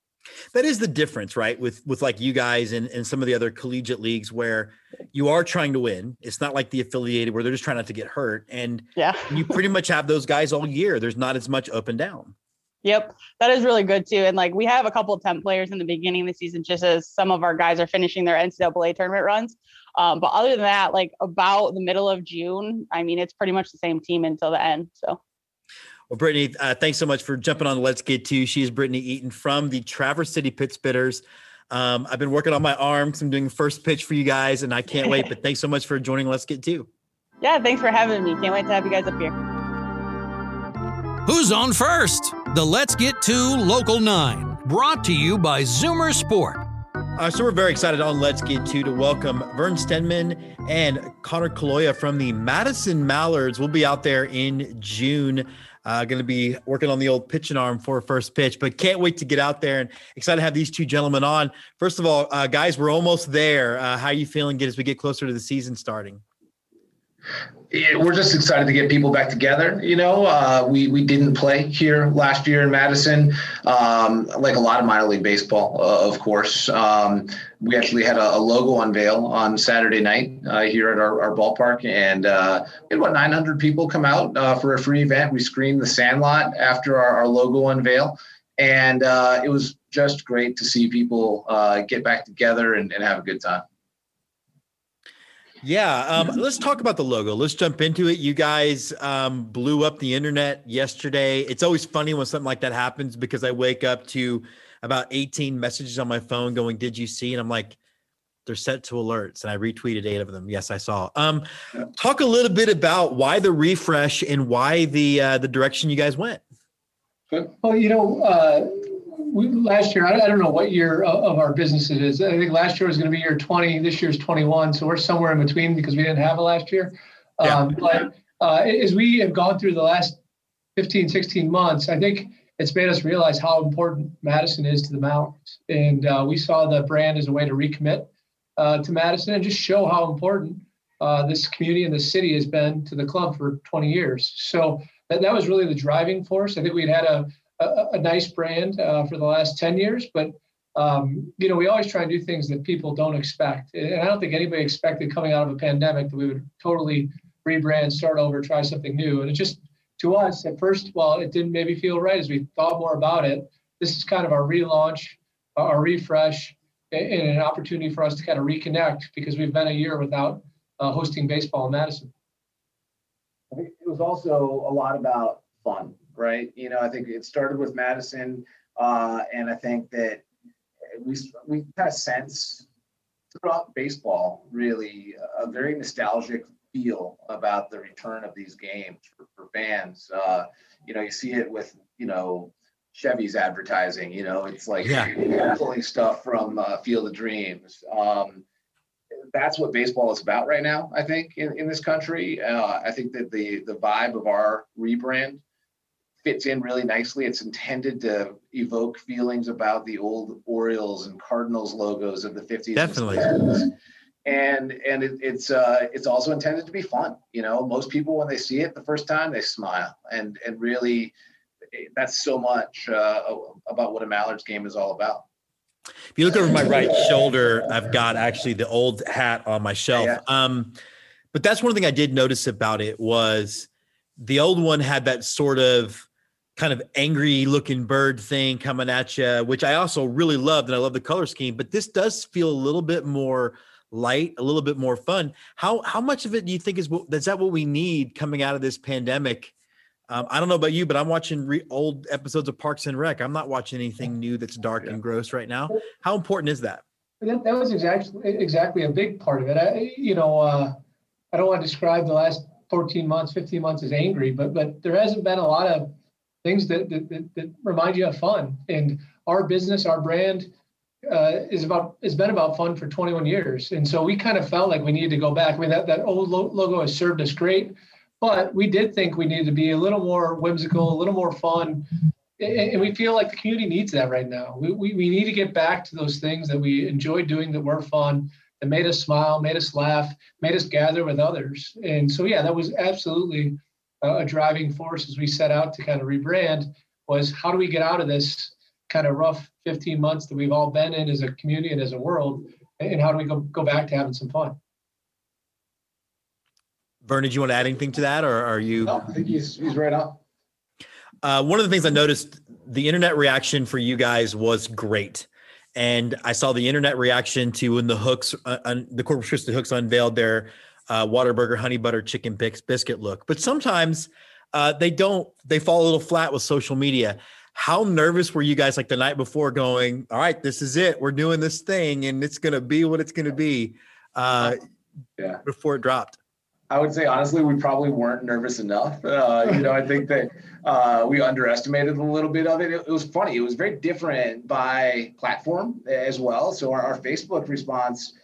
Speaker 5: that is the difference right with with like you guys and, and some of the other collegiate leagues where you are trying to win it's not like the affiliated where they're just trying not to get hurt and
Speaker 7: yeah
Speaker 5: you pretty much have those guys all year there's not as much up and down
Speaker 7: Yep, that is really good too. And like we have a couple of temp players in the beginning of the season, just as some of our guys are finishing their NCAA tournament runs. Um, but other than that, like about the middle of June, I mean, it's pretty much the same team until the end. So
Speaker 5: well, Britani, uh, thanks so much for jumping on Let's Get Two. She's Britani Eaton from the Traverse City Pit Spitters. Um, I've been working on my arms. I'm doing first pitch for you guys, and I can't wait. But thanks so much for joining Let's Get Two.
Speaker 7: Yeah, thanks for having me. Can't wait to have you guys up here.
Speaker 2: Who's on first? The Let's Get Two Local 9, brought to you by Zoomer Sport.
Speaker 5: Uh, so we're very excited on Let's Get Two to welcome Vern Stenman and Conor Caloia from the Madison Mallards. We'll be out there in June. Uh, going to be working on the old pitching arm for first pitch, but can't wait to get out there and excited to have these two gentlemen on. First of all, uh, guys, we're almost there. Uh, how are you feeling as we get closer to the season starting?
Speaker 8: We're just excited to get people back together. You know, uh, we we didn't play here last year in Madison, um, like a lot of minor league baseball, uh, of course. Um, we actually had a, a, logo unveil on Saturday night uh, here at our, our ballpark, and uh, we had about 900 people come out uh, for a free event. We screened the Sandlot after our, our logo unveil, and uh, it was just great to see people get back together and, and have a good time.
Speaker 5: Yeah, um, let's talk about the logo. Let's jump into it. You guys um, blew up the internet yesterday. It's always funny when something like that happens because I wake up to about 18 messages on my phone going, "Did you see?" And I'm like, "They're set to alerts," and I retweeted eight of them. Yes, I saw. Um, talk a little bit about why the refresh and why the uh, the direction you guys went.
Speaker 9: Well, you know, uh, we, last year, I, I, don't know what year of our business it is. I think last year was going to be year 20. This year's 21. So we're somewhere in between because we didn't have it last year. Yeah. Um, but uh, as we have gone through the last 15, 16 months, I think it's made us realize how important Madison is to the Mallards. And uh, we saw the brand as a way to recommit uh, to Madison and just show how important uh, this community and the city has been to the club for 20 years. So that, that was really the driving force. I think we'd had a a, a nice brand uh, for the last 10 years, but um, you know, we always try and do things that people don't expect. And I don't think anybody expected coming out of a pandemic that we would totally rebrand, start over, try something new. And it just, to us, at first, while it didn't maybe feel right as we thought more about it, this is kind of our relaunch, our refresh, and an opportunity for us to kind of reconnect because we've been a year without uh, hosting baseball in Madison.
Speaker 8: I think it was also a lot about fun right? You know, I think it started with Madison, uh, and I think that we we kind of sense throughout baseball really a very nostalgic feel about the return of these games for, for fans. Uh, you know, you see it with you know Chevy's advertising. You know, it's like yeah. pulling stuff from uh, Field of Dreams. Um, that's what baseball is about right now. I think in, in this country, uh, I think that the the vibe of our rebrand fits in really nicely. It's intended to evoke feelings about the old Orioles and Cardinals logos of the 50s.
Speaker 5: Definitely.
Speaker 8: And and, and it, it's uh, it's also intended to be fun. You know, most people when they see it the first time they smile and and really that's so much uh, about what a Mallards game is all about.
Speaker 5: If you look over my right shoulder, I've got actually the old hat on my shelf.
Speaker 8: Yeah.
Speaker 5: Um, but that's one thing I did notice about it was the old one had that sort of kind of angry looking bird thing coming at you, which I also really loved, and I love the color scheme. But this does feel a little bit more light, a little bit more fun. How how much of it do you think is is that what we need coming out of this pandemic? Um, I don't know about you, but I'm watching re- old episodes of Parks and Rec. I'm not watching anything new that's dark and gross right now. How important is that?
Speaker 9: That, that was exactly exactly a big part of it. I, you know, uh, I don't want to describe the last 14 months, 15 months as angry, but but there hasn't been a lot of things that that, that, remind you of fun. And our business, our brand, uh, is about has been about fun for 21 years, and so we kind of felt like we needed to go back. I mean, that that old logo has served us great, but we did think we needed to be a little more whimsical, a little more fun. And we feel like the community needs that right now. We, we, we need to get back to those things that we enjoyed doing that were fun, that made us smile, made us laugh, made us gather with others. And so, yeah, that was absolutely a, a driving force as we set out to kind of rebrand was how do we get out of this kind of rough 15 months that we've all been in as a community and as a world, and how do we go, go back to having some fun?
Speaker 5: Vern, did you want to add anything to that, or are you?
Speaker 8: No, I think he's he's right on.
Speaker 5: Uh, one of the things I noticed, the internet reaction for you guys was great, and I saw the internet reaction to when the hooks, uh, un, the Corpus Christi hooks unveiled their uh, Whataburger honey butter chicken Bix biscuit look. But sometimes uh, they don't; they fall a little flat with social media. How nervous were you guys like the night before, going, "All right, this is it. We're doing this thing, and it's going to be what it's going to be." Uh,
Speaker 8: Yeah.
Speaker 5: Before it dropped.
Speaker 8: I would say honestly, we probably weren't nervous enough. Uh, you know, I think that uh, we underestimated a little bit of it. it. It was funny. It was very different by platform as well. So our, our Facebook response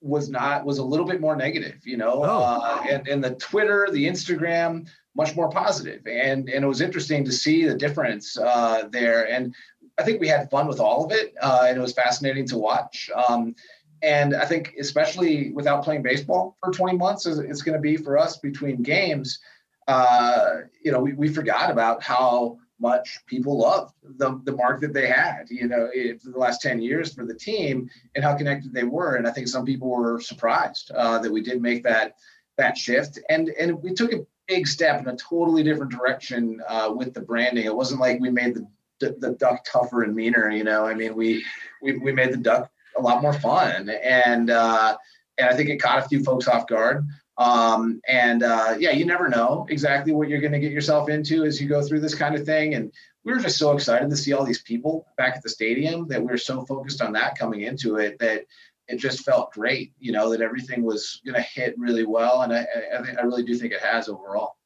Speaker 8: was not was a little bit more negative. You know,
Speaker 5: Oh.
Speaker 8: uh, and and the Twitter, the Instagram, much more. And and it was interesting to see the difference uh, there. And I think we had fun with all of it, uh, and it was fascinating to watch. Um, and I think, especially without playing baseball for 20 months, as it's going to be for us between games, uh, you know, we, we forgot about how much people loved the, the mark that they had, you know, for the last 10 years for the team and how connected they were. And I think some people were surprised uh, that we did make that that shift. And and we took a big step in a totally different direction uh, with the branding. It wasn't like we made the, the, the duck tougher and meaner, you know, I mean, we, we, we made the duck a lot more fun and uh, and I think it caught a few folks off guard. Um, and uh, yeah, you never know exactly what you're going to get yourself into as you go through this kind of thing. And we were just so excited to see all these people back at the stadium that we were so focused on that coming into it that it just felt great. You know that everything was going to hit really well, and I, I, I really do think it has overall.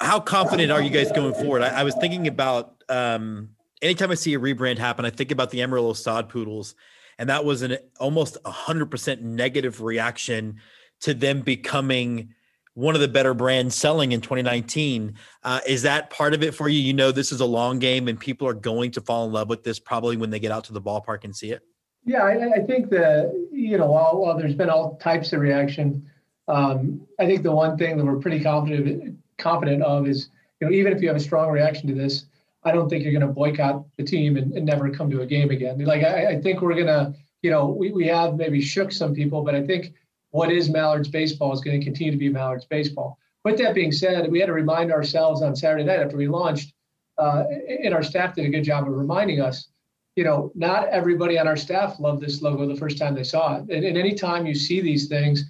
Speaker 5: how confident are you guys going forward? I, I was thinking about um, anytime I see a rebrand happen, I think about the Amarillo Sod Poodles, and that was an almost hundred percent negative reaction to them becoming one of the better brands selling in 2019. Uh, is that part of it for you? You know, this is a long game, and people are going to fall in love with this probably when they get out to the ballpark and see it.
Speaker 9: Yeah, I, I think that you know while, while there's been all types of reaction, um, I think the one thing that we're pretty confident confident of is you know even if you have a strong reaction to this, I don't think you're going to boycott the team and, and never come to a game again. Like I, I think we're going to you know we, we have maybe shook some people, but I think what is Mallards baseball is going to continue to be Mallards baseball. With that being said, we had to remind ourselves on Saturday night after we launched, uh, and our staff did a good job of reminding us you know, not everybody on our staff loved this logo the first time they saw it. And, and anytime you see these things,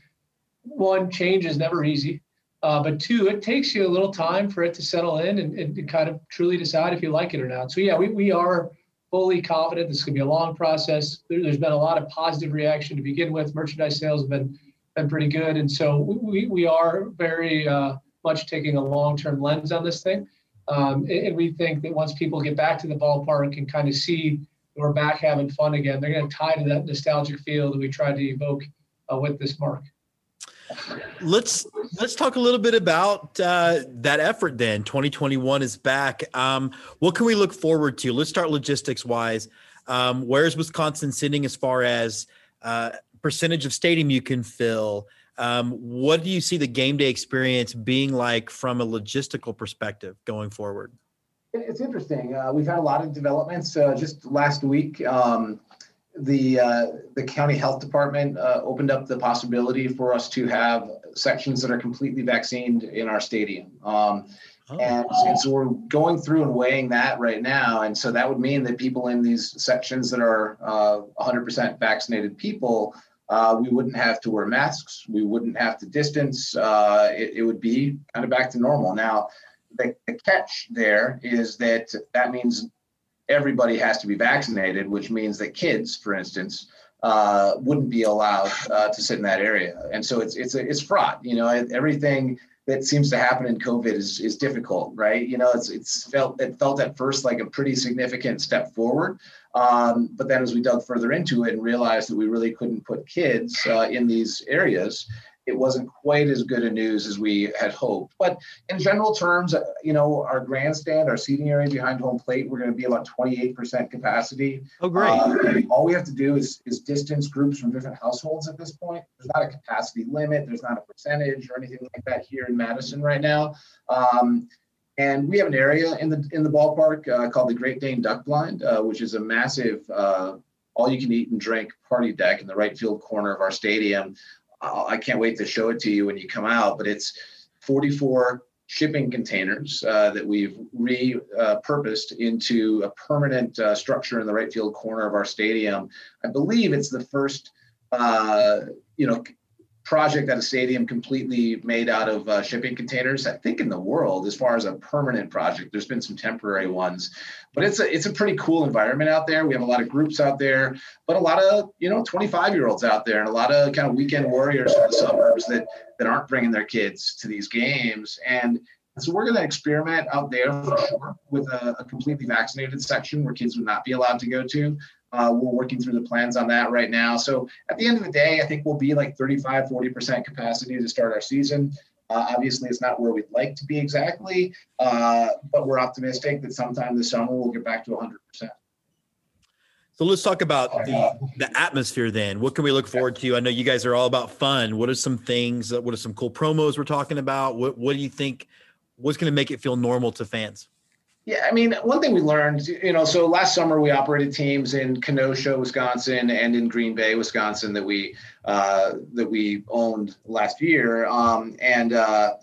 Speaker 9: one, change is never easy. Uh, but two, it takes you a little time for it to settle in and, and kind of truly decide if you like it or not. So, yeah, we, we are fully confident this is going to be a long process. There, has been a lot of positive reaction to begin with. Merchandise sales have been, been pretty good. And so we, we are very uh, much taking a long term lens on this thing. Um, and, we think that once people get back to the ballpark and kind of see we're back having fun again. They're going to tie to that nostalgic feel that we tried to evoke uh, with this mark.
Speaker 5: Let's let's talk a little bit about uh, that effort. Then 2021 is back. Um, what can we look forward to? Let's start logistics wise. Um, where's Wisconsin sitting as far as uh, percentage of stadium you can fill? Um, what do you see the game day experience being like from a logistical perspective going forward?
Speaker 8: It's interesting. Uh, we've had a lot of developments. Just last week, um, the uh, the county health department uh, opened up the possibility for us to have sections that are completely vaccinated in our stadium. Um, oh. and, and, so we're going through and weighing that right now. And so that would mean that people in these sections that are 100% uh, vaccinated people, uh, we wouldn't have to wear masks. We wouldn't have to distance. Uh, it, it would be kind of back to normal. Now, the, the catch there is that that means everybody has to be vaccinated, which means that kids, for instance, uh, wouldn't be allowed uh, to sit in that area. And so it's it's it's fraught. You know, everything that seems to happen in COVID is is difficult, right? You know, it's it's felt it felt at first like a pretty significant step forward, um, but then as we dug further into it and realized that we really couldn't put kids uh, in these areas, it wasn't quite as good a news as we had hoped. But in general terms, you know, our grandstand, our seating area behind home plate, we're going to be about 28% capacity.
Speaker 5: Oh, great.
Speaker 8: Uh, all we have to do is, is distance groups from different households at this point. There's not a capacity limit, there's not a percentage or anything like that here in Madison right now. Um, and we have an area in the in the ballpark uh, called the Great Dane Duck Blind, uh, which is a massive uh, all you can eat and drink party deck in the right field corner of our stadium. I can't wait to show it to you when you come out. But it's 44 shipping containers uh, that we've repurposed uh, into a permanent uh, structure in the right field corner of our stadium. I believe it's the first, uh, you know, project at a stadium completely made out of uh, shipping containers. I think in the world, as far as a permanent project, there's been some temporary ones, but it's a it's a pretty cool environment out there. We have a lot of groups out there, but a lot of you know 25 year olds out there, and a lot of kind of weekend warriors from the suburbs that that aren't bringing their kids to these games and. So we're going to experiment out there for sure with a, a completely vaccinated section where kids would not be allowed to go to. Uh, we're working through the plans on that right now. So at the end of the day, I think we'll be like 35, 40% capacity to start our season. Uh, obviously, it's not where we'd like to be exactly, uh, but we're optimistic that sometime this summer we'll get back to 100%.
Speaker 5: So let's talk about the the atmosphere then. What can we look forward to? I know you guys are all about fun. What are some things? What are some cool promos we're talking about? What What do you think? What's going to make it feel normal to fans?
Speaker 8: Yeah, I mean, one thing we learned, you know, so last summer we operated teams in Kenosha, Wisconsin, and in Green Bay, Wisconsin, that we uh, that we owned last year, um, and uh,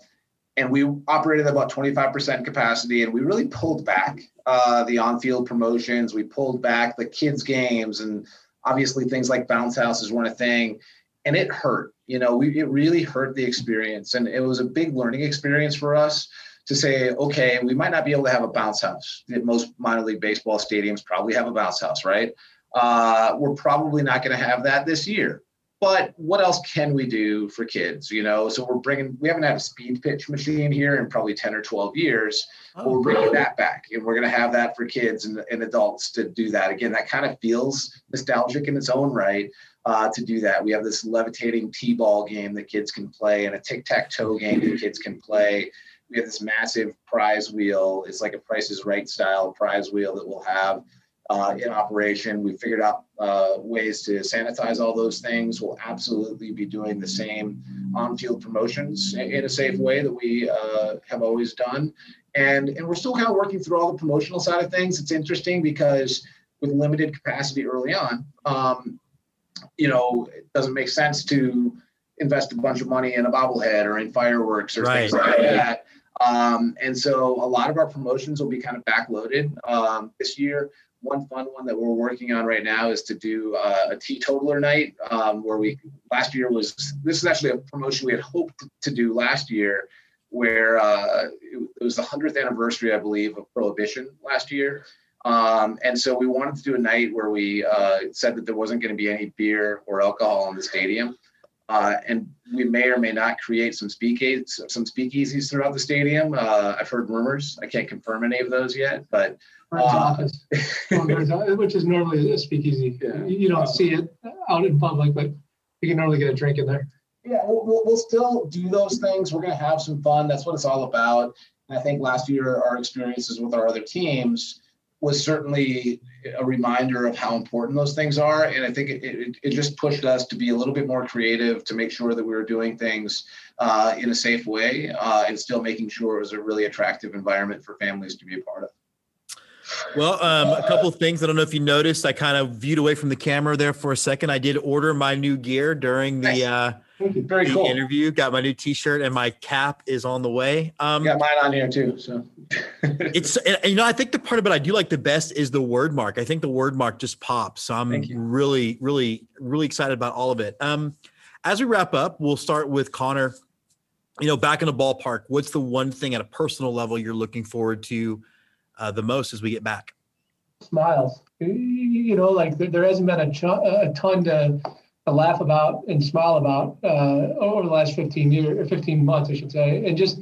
Speaker 8: and we operated about 25% capacity, and we really pulled back uh, the on-field promotions. We pulled back the kids' games, and obviously things like bounce houses weren't a thing, and it hurt. You know, we it really hurt the experience, and it was a big learning experience for us to say, okay, we might not be able to have a bounce house. Most minor league baseball stadiums probably have a bounce house, right? Uh, we're probably not going to have that this year. But what else can we do for kids? You know, so we're bringing. We haven't had a speed pitch machine here in probably ten or twelve years. Oh, we're bringing that back, and we're going to have that for kids and, and adults to do that again. That kind of feels nostalgic in its own right. Uh, to do that. We have this levitating t-ball game that kids can play and a tic-tac-toe game that kids can play we have this massive prize wheel. It's like a Price is Right style prize wheel that we'll have uh, in operation. We figured out uh, ways to sanitize all those things. We'll absolutely be doing the same on-field promotions in a safe way that we uh, have always done. And, and we're still kind of working through all the promotional side of things. It's interesting because with limited capacity early on, um, you know, it doesn't make sense to invest a bunch of money in a bobblehead or in fireworks or right. things like that. Um, and so a lot of our promotions will be kind of backloaded um, this year. One fun one that we're working on right now is to do uh, a teetotaler night um, where we last year was this is actually a promotion we had hoped to do last year where uh, it, it was the 100th anniversary, I believe, of Prohibition last year. Um, and so we wanted to do a night where we uh, said that there wasn't going to be any beer or alcohol in the stadium. Uh, and we may or may not create some speakeasies, some speakeasies throughout the stadium. Uh, I've heard rumors. I can't confirm any of those yet, but
Speaker 9: uh, which is normally a speakeasy. Yeah. You don't see it out in public, but you can normally get a drink in there.
Speaker 8: Yeah, we'll, we'll still do those things. We're going to have some fun. That's what it's all about. And I think last year our experiences with our other teams was certainly a reminder of how important those things are. And I think it, it, it, just pushed us to be a little bit more creative to make sure that we were doing things uh, in a safe way uh, and still making sure it was a really attractive environment for families to be a part of.
Speaker 5: Well, um, a couple of things. I don't know if you noticed. I kind of viewed away from the camera there for a second. I did order my new gear during the,
Speaker 8: Nice.
Speaker 5: uh,
Speaker 8: Very cool.
Speaker 5: interview. Got my new T-shirt and my cap is on the way. Um,
Speaker 8: Got mine on here too. So
Speaker 5: it's you know I think the part of it I do like the best is the word mark. I think the word mark just pops. So I'm really, really, really excited about all of it. Um, as we wrap up, we'll start with Conor. You know, back in the ballpark, what's the one thing at a personal level you're looking forward to uh, the most as we get back?
Speaker 9: smiles. You know, like there, there hasn't been a, ch- a ton to, to laugh about and smile about uh, over the last 15 years, 15 months, I should say. And just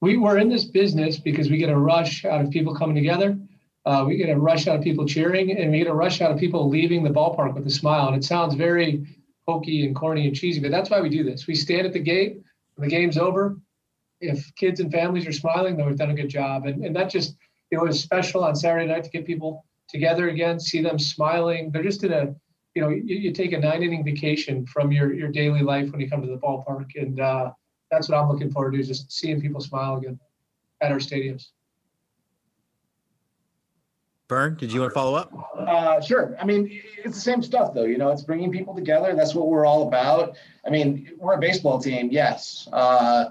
Speaker 9: we we're in this business because we get a rush out of people coming together. Uh, we get a rush out of people cheering, and we get a rush out of people leaving the ballpark with a smile. And it sounds very hokey and corny and cheesy, but that's why we do this. We stand at the gate when the game's over. If kids and families are smiling, then we've done a good job. And, and that just, it was special on Saturday night to get people together again, see them smiling. They're just in a, you know, you, you take a nine inning vacation from your, your daily life when you come to the ballpark. And uh, that's what I'm looking forward to, is just seeing people smile again at our stadiums.
Speaker 5: Vern, did you want to follow up?
Speaker 8: Uh, sure. I mean, it's the same stuff, though. You know, it's bringing people together. That's what we're all about. I mean, we're a baseball team, yes, uh,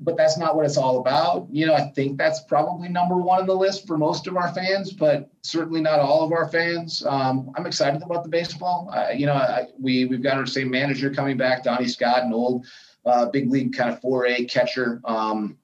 Speaker 8: but that's not what it's all about. You know, I think that's probably number one on the list for most of our fans, but certainly not all of our fans. Um, I'm excited about the baseball. Uh, you know, I, we we've got our same manager coming back, Donnie Scott, an old uh, big league kind of 4A catcher. Um,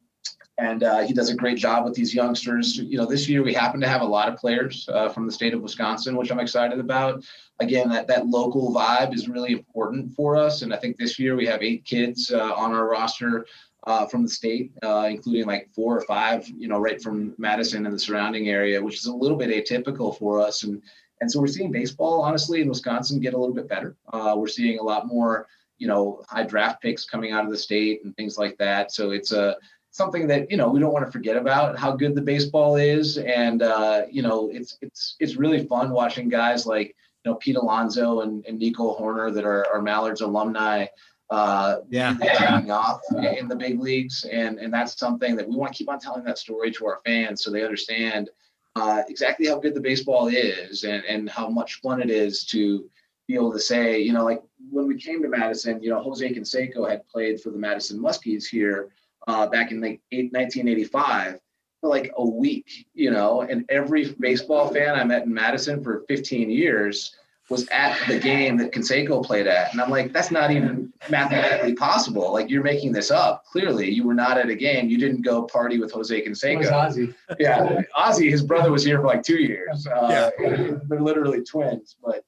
Speaker 8: and uh, he does a great job with these youngsters. You know, this year we happen to have a lot of players uh, from the state of Wisconsin, which I'm excited about. Again, that, that local vibe is really important for us. And I think this year we have eight kids uh, on our roster uh, from the state, uh, including like four or five, you know, right from Madison and the surrounding area, which is a little bit atypical for us. And and so we're seeing baseball, honestly, in Wisconsin get a little bit better. Uh, we're seeing a lot more, you know, high draft picks coming out of the state and things like that. So it's a something that you know we don't want to forget about how good the baseball is and uh, you know it's it's it's really fun watching guys like you know Pete Alonso and, and Nico Hoerner that are, are Mallard's alumni uh,
Speaker 5: Yeah.
Speaker 8: taking off in the big leagues and and that's something that we want to keep on telling that story to our fans so they understand uh, exactly how good the baseball is and and how much fun it is to be able to say you know like when we came to Madison you know Jose Canseco had played for the Madison Muskies here uh, back in like eight, 1985 for like a week, you know, and every baseball fan I met in Madison for 15 years was at the game that Canseco played at. And I'm like, that's not even mathematically possible. Like you're making this up. Clearly you were not at a game. You didn't go party with Jose
Speaker 9: It was
Speaker 8: Canseco.
Speaker 9: Ozzie.
Speaker 8: Yeah. Ozzie, his brother was here for like two years. Uh, They're literally twins, but,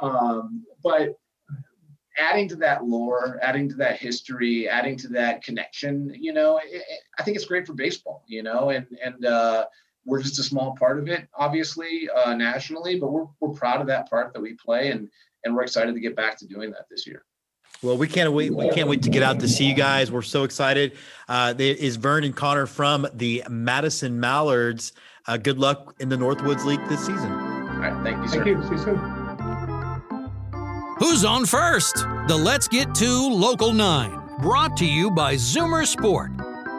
Speaker 8: um, but adding to that lore, adding to that history, adding to that connection, you know, it, it- I think it's great for baseball, you know, and, and, uh, we're just a small part of it, obviously, uh, nationally, but we're, we're proud of that part that we play and, and we're excited to get back to doing that this year.
Speaker 5: Well, we can't wait. We can't wait to get out to see you guys. We're so excited. Uh, there is Vern and Conor from the Madison Mallards. Uh, good luck in the Northwoods League this season.
Speaker 8: All right. Thank you, sir.
Speaker 9: Thank you. See you soon.
Speaker 2: Who's on first? The Let's Get Two Local 9, brought to you by Zoomer Sport.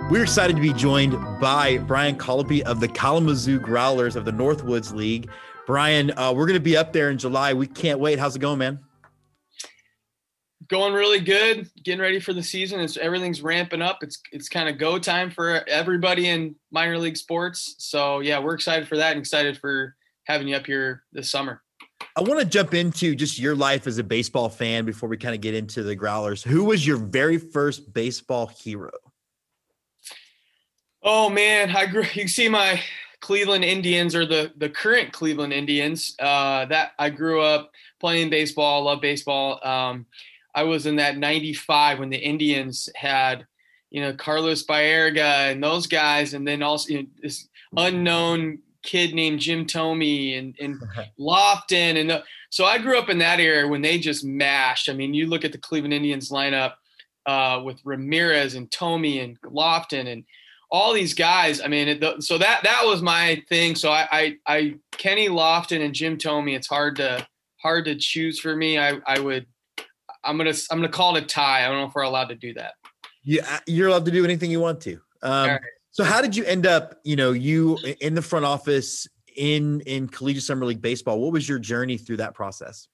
Speaker 5: We're excited to be joined by Brian Colopy of the Kalamazoo Growlers of the Northwoods League. Brian, uh, we're going to be up there in July. We can't wait. How's it going, man?
Speaker 10: going really good getting ready for the season it's everything's ramping up it's it's kind of go time for everybody in minor league sports so yeah we're excited for that and excited for having you up here this summer
Speaker 5: I want to jump into just your life as a baseball fan before we kind of get into the Growlers. Who was your very first baseball hero?
Speaker 10: Oh man i grew you see my cleveland indians or the the current cleveland indians uh that i grew up playing baseball love baseball. Um i was in that 95 when the indians had you know carlos baerga and those guys and then also you know, this unknown kid named jim thome and, and lofton and the, so i grew up in that era when they just mashed. I mean you look at the cleveland indians lineup uh, with ramirez and thome and lofton and all these guys. I mean, it, so that that was my thing. So I, I, I Kenny Lofton and Jim Thome. It's hard to hard to choose for me. I, I would. I'm gonna I'm gonna call it a tie. I don't know if we're allowed to do that.
Speaker 5: Yeah, you're allowed to do anything you want to. Um,
Speaker 10: right.
Speaker 5: So, how did you end up? You know, you in the front office in in collegiate summer league baseball. What was your journey through that process?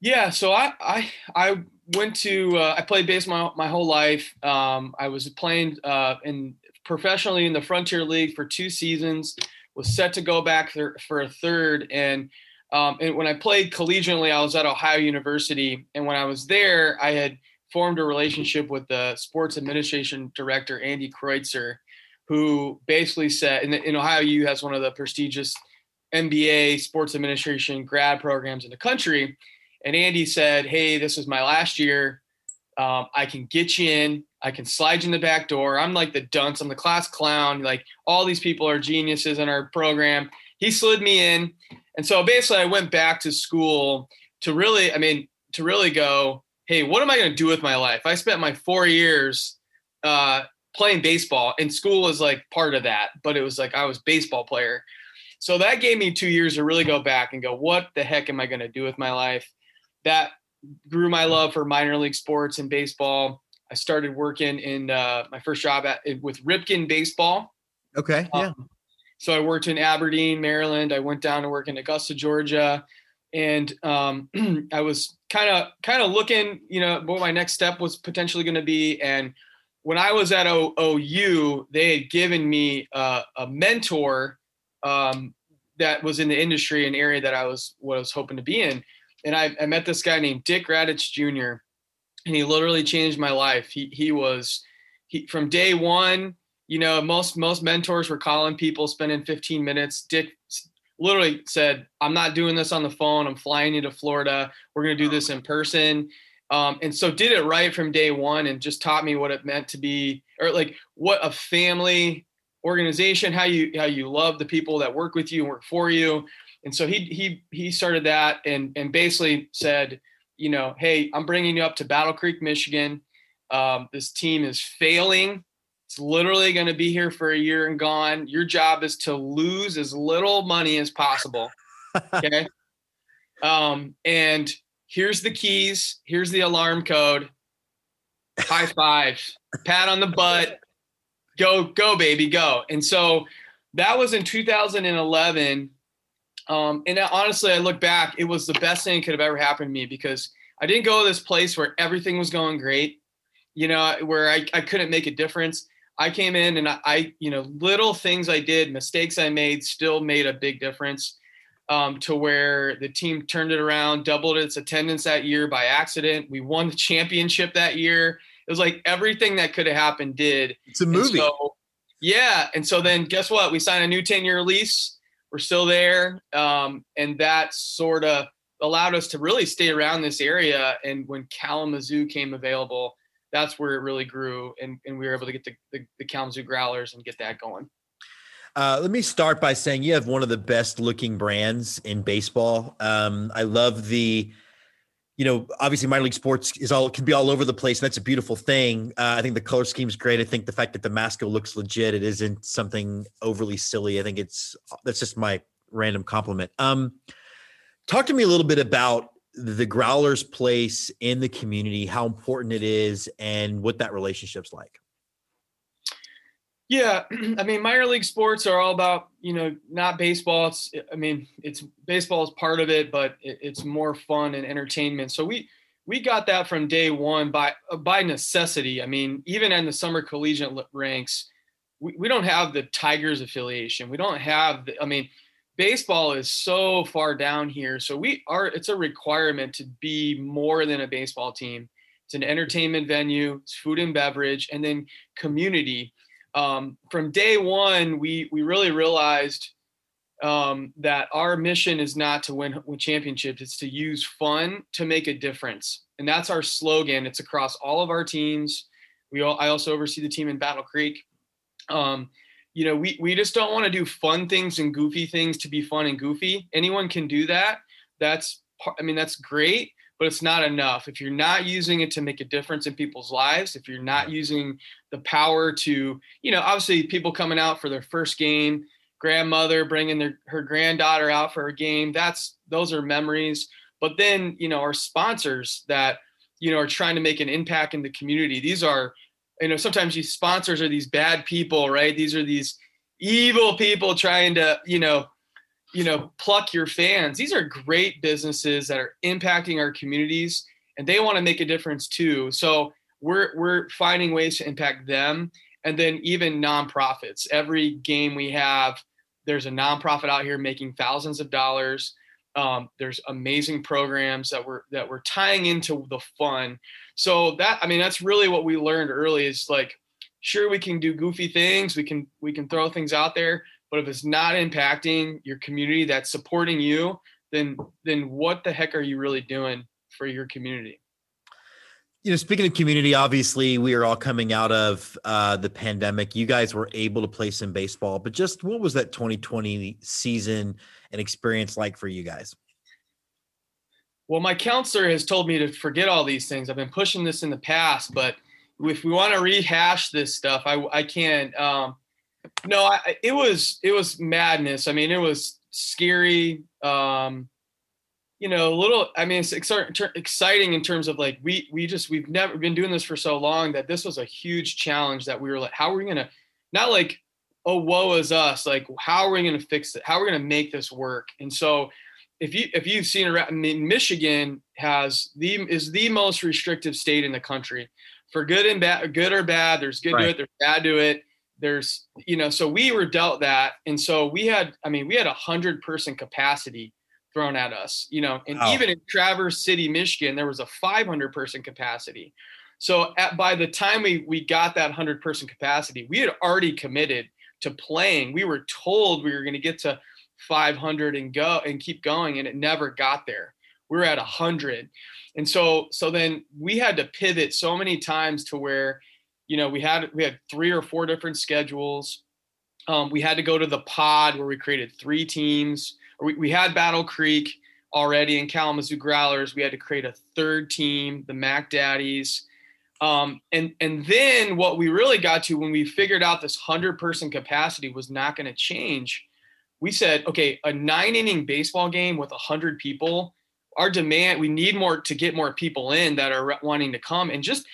Speaker 10: Yeah, so I I I went to uh, I played baseball my, my whole life. Um, I was playing uh, in professionally in the Frontier League for two seasons. Was set to go back for, for a third, and um, and when I played collegiately, I was at Ohio University, and when I was there, I had formed a relationship with the sports administration director Andy Kreutzer, who basically said, in, in Ohio U has one of the prestigious MBA sports administration grad programs in the country. And Andy said, Hey, this is my last year. Um, I can get you in. I can slide you in the back door. I'm like the dunce. I'm the class clown. Like all these people are geniuses in our program. He slid me in. And so basically, I went back to school to really, I mean, to really go, Hey, what am I going to do with my life? I spent my four years uh, playing baseball, and school was like part of that, but it was like I was baseball player. So that gave me two years to really go back and go, what the heck am I going to do with my life? That grew my love for minor league sports and baseball. I started working in uh, my first job at with Ripken Baseball.
Speaker 5: Okay. Yeah. Um,
Speaker 10: so I worked in Aberdeen, Maryland. I went down to work in Augusta, Georgia, and um, I was kind of kind of looking, you know, what my next step was potentially going to be. And when I was at o- OU, they had given me uh, a mentor um, that was in the industry, an area that I was what I was hoping to be in. And I, I met this guy named Dick Radatz Jr. and he literally changed my life. He he was he from day one. You know, most most mentors were calling people, spending 15 minutes. Dick literally said, "I'm not doing this on the phone. I'm flying you to Florida. We're to do this in person." Um, and so did it right from day one and just taught me what it meant to be or like what a family organization how you how you love the people that work with you and work for you and so he he he started that and and basically said you know hey i'm bringing you up to battle creek michigan. Um, this team is failing. It's literally going to be here for a year and gone. Your job is to lose as little money as possible. Okay? Um, and here's the keys, here's the alarm code. High five, pat on the butt, go, go, baby, go. And so that was in 2011. Um, and honestly, I look back, it was the best thing that could have ever happened to me because I didn't go to this place where everything was going great, you know, where I, I couldn't make a difference. I came in and I, I, you know, little things I did, mistakes I made still made a big difference um, to where the team turned it around, doubled its attendance that year by accident. We won the championship that year. It was like everything that could have happened did.
Speaker 5: It's a movie.
Speaker 10: So, yeah. And so then guess what? We signed a new 10 year lease. We're still there. Um, and that sort of allowed us to really stay around this area. And when Kalamazoo came available, that's where it really grew. And, and we were able to get the, the, the Kalamazoo Growlers and get that going.
Speaker 5: Uh, let me start by saying you have one of the best looking brands in baseball. Um, I love the, you know, obviously minor league sports is all can be all over the place, and that's a beautiful thing. Uh, I think the color scheme is great. I think the fact that the mascot looks legit, it isn't something overly silly. I think it's that's just my random compliment. Um, talk to me a little bit about the growlers place in the community how important it is and what that relationship's like
Speaker 10: yeah, I mean, minor league sports are all about you know not baseball. It's I mean, it's baseball is part of it, but it, it's more fun and entertainment. So we we got that from day one by uh, by necessity. I mean, even in the summer collegiate ranks, we, we don't have the Tigers affiliation. We don't have the, I mean, baseball is so far down here. So we are it's a requirement to be more than a baseball team. It's an entertainment venue, it's food and beverage, and then community um, from day one, we we really realized um, that our mission is not to win, win championships; it's to use fun to make a difference, and that's our slogan. It's across all of our teams. We all, I also oversee the team in Battle Creek. Um, you know, we we just don't want to do fun things and goofy things to be fun and goofy. Anyone can do that. That's I mean that's great but it's not enough. If you're not using it to make a difference in people's lives, if you're not using the power to, you know, obviously people coming out for their first game, grandmother bringing their her granddaughter out for a game, that's those are memories. But then, you know, our sponsors that, you know, are trying to make an impact in the community. These are, you know, sometimes these sponsors are these bad people, right? These are these evil people trying to, you know, you know, pluck your fans. These are great businesses that are impacting our communities and they want to make a difference too. So we're we're finding ways to impact them and then even nonprofits. Every game we have, there's a nonprofit out here making thousands of dollars. Um, there's amazing programs that we're that we're tying into the fun. So that I mean that's really what we learned early is like sure we can do goofy things, we can we can throw things out there, but if it's not impacting your community that's supporting you, then then what the heck are you really doing for your community?
Speaker 5: You know, speaking of community, obviously we are all coming out of uh, the pandemic. You guys were able to play some baseball, but just what was that 2020 season and experience like for you guys?
Speaker 10: Well, my counselor has told me to forget all these things. I've been pushing this in the past, but if we want to rehash this stuff, I I can't. Um, no, I, it was it was madness. I mean, it was scary. Um, you know, a little. I mean, it's exciting in terms of like we we just we've never been doing this for so long that this was a huge challenge that we were like, how are we gonna, not like, oh woe is us, like how are we gonna fix it? How are we gonna make this work? And so, if you if you've seen around, I mean, Michigan has the is the most restrictive state in the country for good and bad, good or bad. There's good right. to it, there's bad to it. There's you know, so we were dealt that, and so we had, I mean, we had a hundred person capacity thrown at us, you know, and wow. even in Traverse City, Michigan, there was a 500 person capacity. So at, by the time we we got that 100 person capacity, we had already committed to playing. We were told we were going to get to 500 and go and keep going, and it never got there. We were at 100, and so so then we had to pivot so many times to where, you know, we had we had three or four different schedules. Um, we had to go to the pod where we created three teams we, we had Battle Creek already in Kalamazoo Growlers. We had to create a third team, the Mac Daddies. Um, and and then what we really got to when we figured out this hundred person capacity was not going to change, we said, okay, a nine inning baseball game with hundred people, our demand, we need more to get more people in that are wanting to come, and just,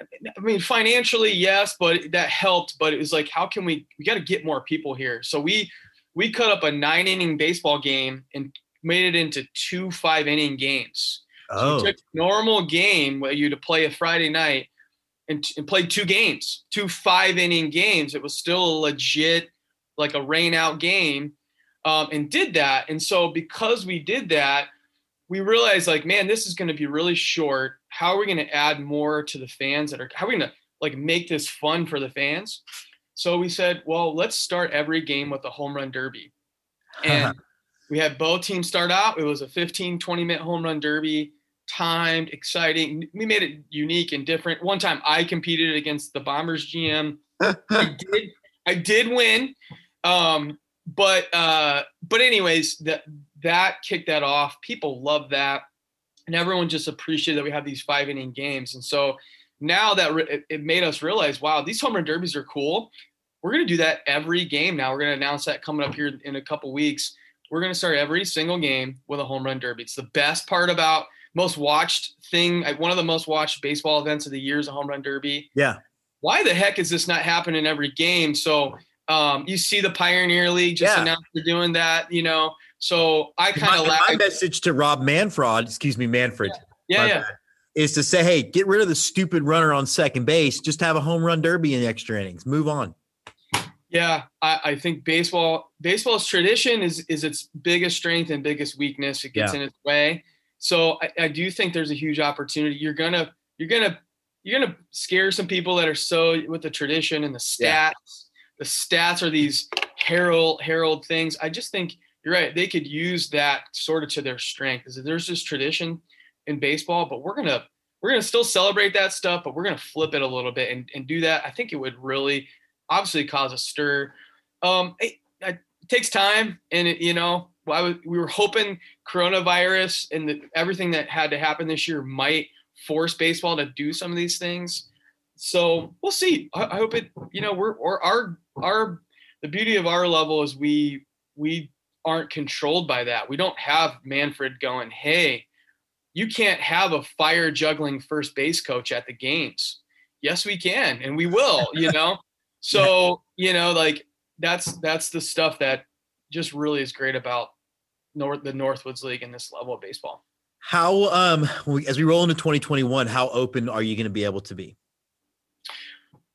Speaker 10: I mean, financially, yes, but that helped. But it was like, how can we? We got to get more people here. So we we cut up a nine inning baseball game and made it into two five inning games. Oh. So we took normal game where you to play a Friday night and, and played two games, two five inning games. It was still a legit, like a rain out game, um, and did that. And so because we did that, we realized like, man, this is going to be really short. How are we going to add more to the fans that are? How are we going to like make this fun for the fans? So we said, well, let's start every game with a home run derby. And we had both teams start out. It was a 15, 20 minute home run derby, timed, exciting. We made it unique and different. One time I competed against the Bombers GM. I did I did win. Um, but uh, but anyways, that that kicked that off. People love that. And everyone just appreciated that we have these five inning games. And so now that re- it made us realize, wow, these home run derbies are cool. We're going to do that every game now. We're going to announce that coming up here in a couple weeks. We're going to start every single game with a home run derby. It's the best part about most watched thing. One of the most watched baseball events of the year is a home run derby.
Speaker 5: Yeah.
Speaker 10: Why the heck is this not happening every game? So um, you see the Pioneer League just yeah. announced they're doing that, you know. So I kind of
Speaker 5: my, my message to Rob Manfred, excuse me, Manfred.
Speaker 10: Yeah, yeah. yeah
Speaker 5: is to say, hey, get rid of the stupid runner on second base. Just have a home run derby in the extra innings. Move on.
Speaker 10: Yeah, I, I think baseball baseball's tradition is is its biggest strength and biggest weakness. It gets yeah. in its way. So I, I do think there's a huge opportunity. You're gonna you're gonna you're gonna scare some people that are so with the tradition and the stats. Yeah. The stats are these herald herald things. I just think you're right. They could use that sort of to their strength. Is there's this tradition in baseball, but we're gonna we're gonna still celebrate that stuff, but we're gonna flip it a little bit and, and do that. I think it would really obviously cause a stir. Um, it, it takes time, and it, you know, was, we were hoping coronavirus and the, everything that had to happen this year might force baseball to do some of these things. So we'll see. I, I hope it. You know, we're or our our the beauty of our level is we we aren't controlled by that. We don't have Manfred going, hey you can't have a fire juggling first base coach at the games. Yes, we can, and we will, you know. So, you know, like that's that's the stuff that just really is great about North the Northwoods League and this level of baseball.
Speaker 5: How um as we roll into 2021, how open are you going to be able to be?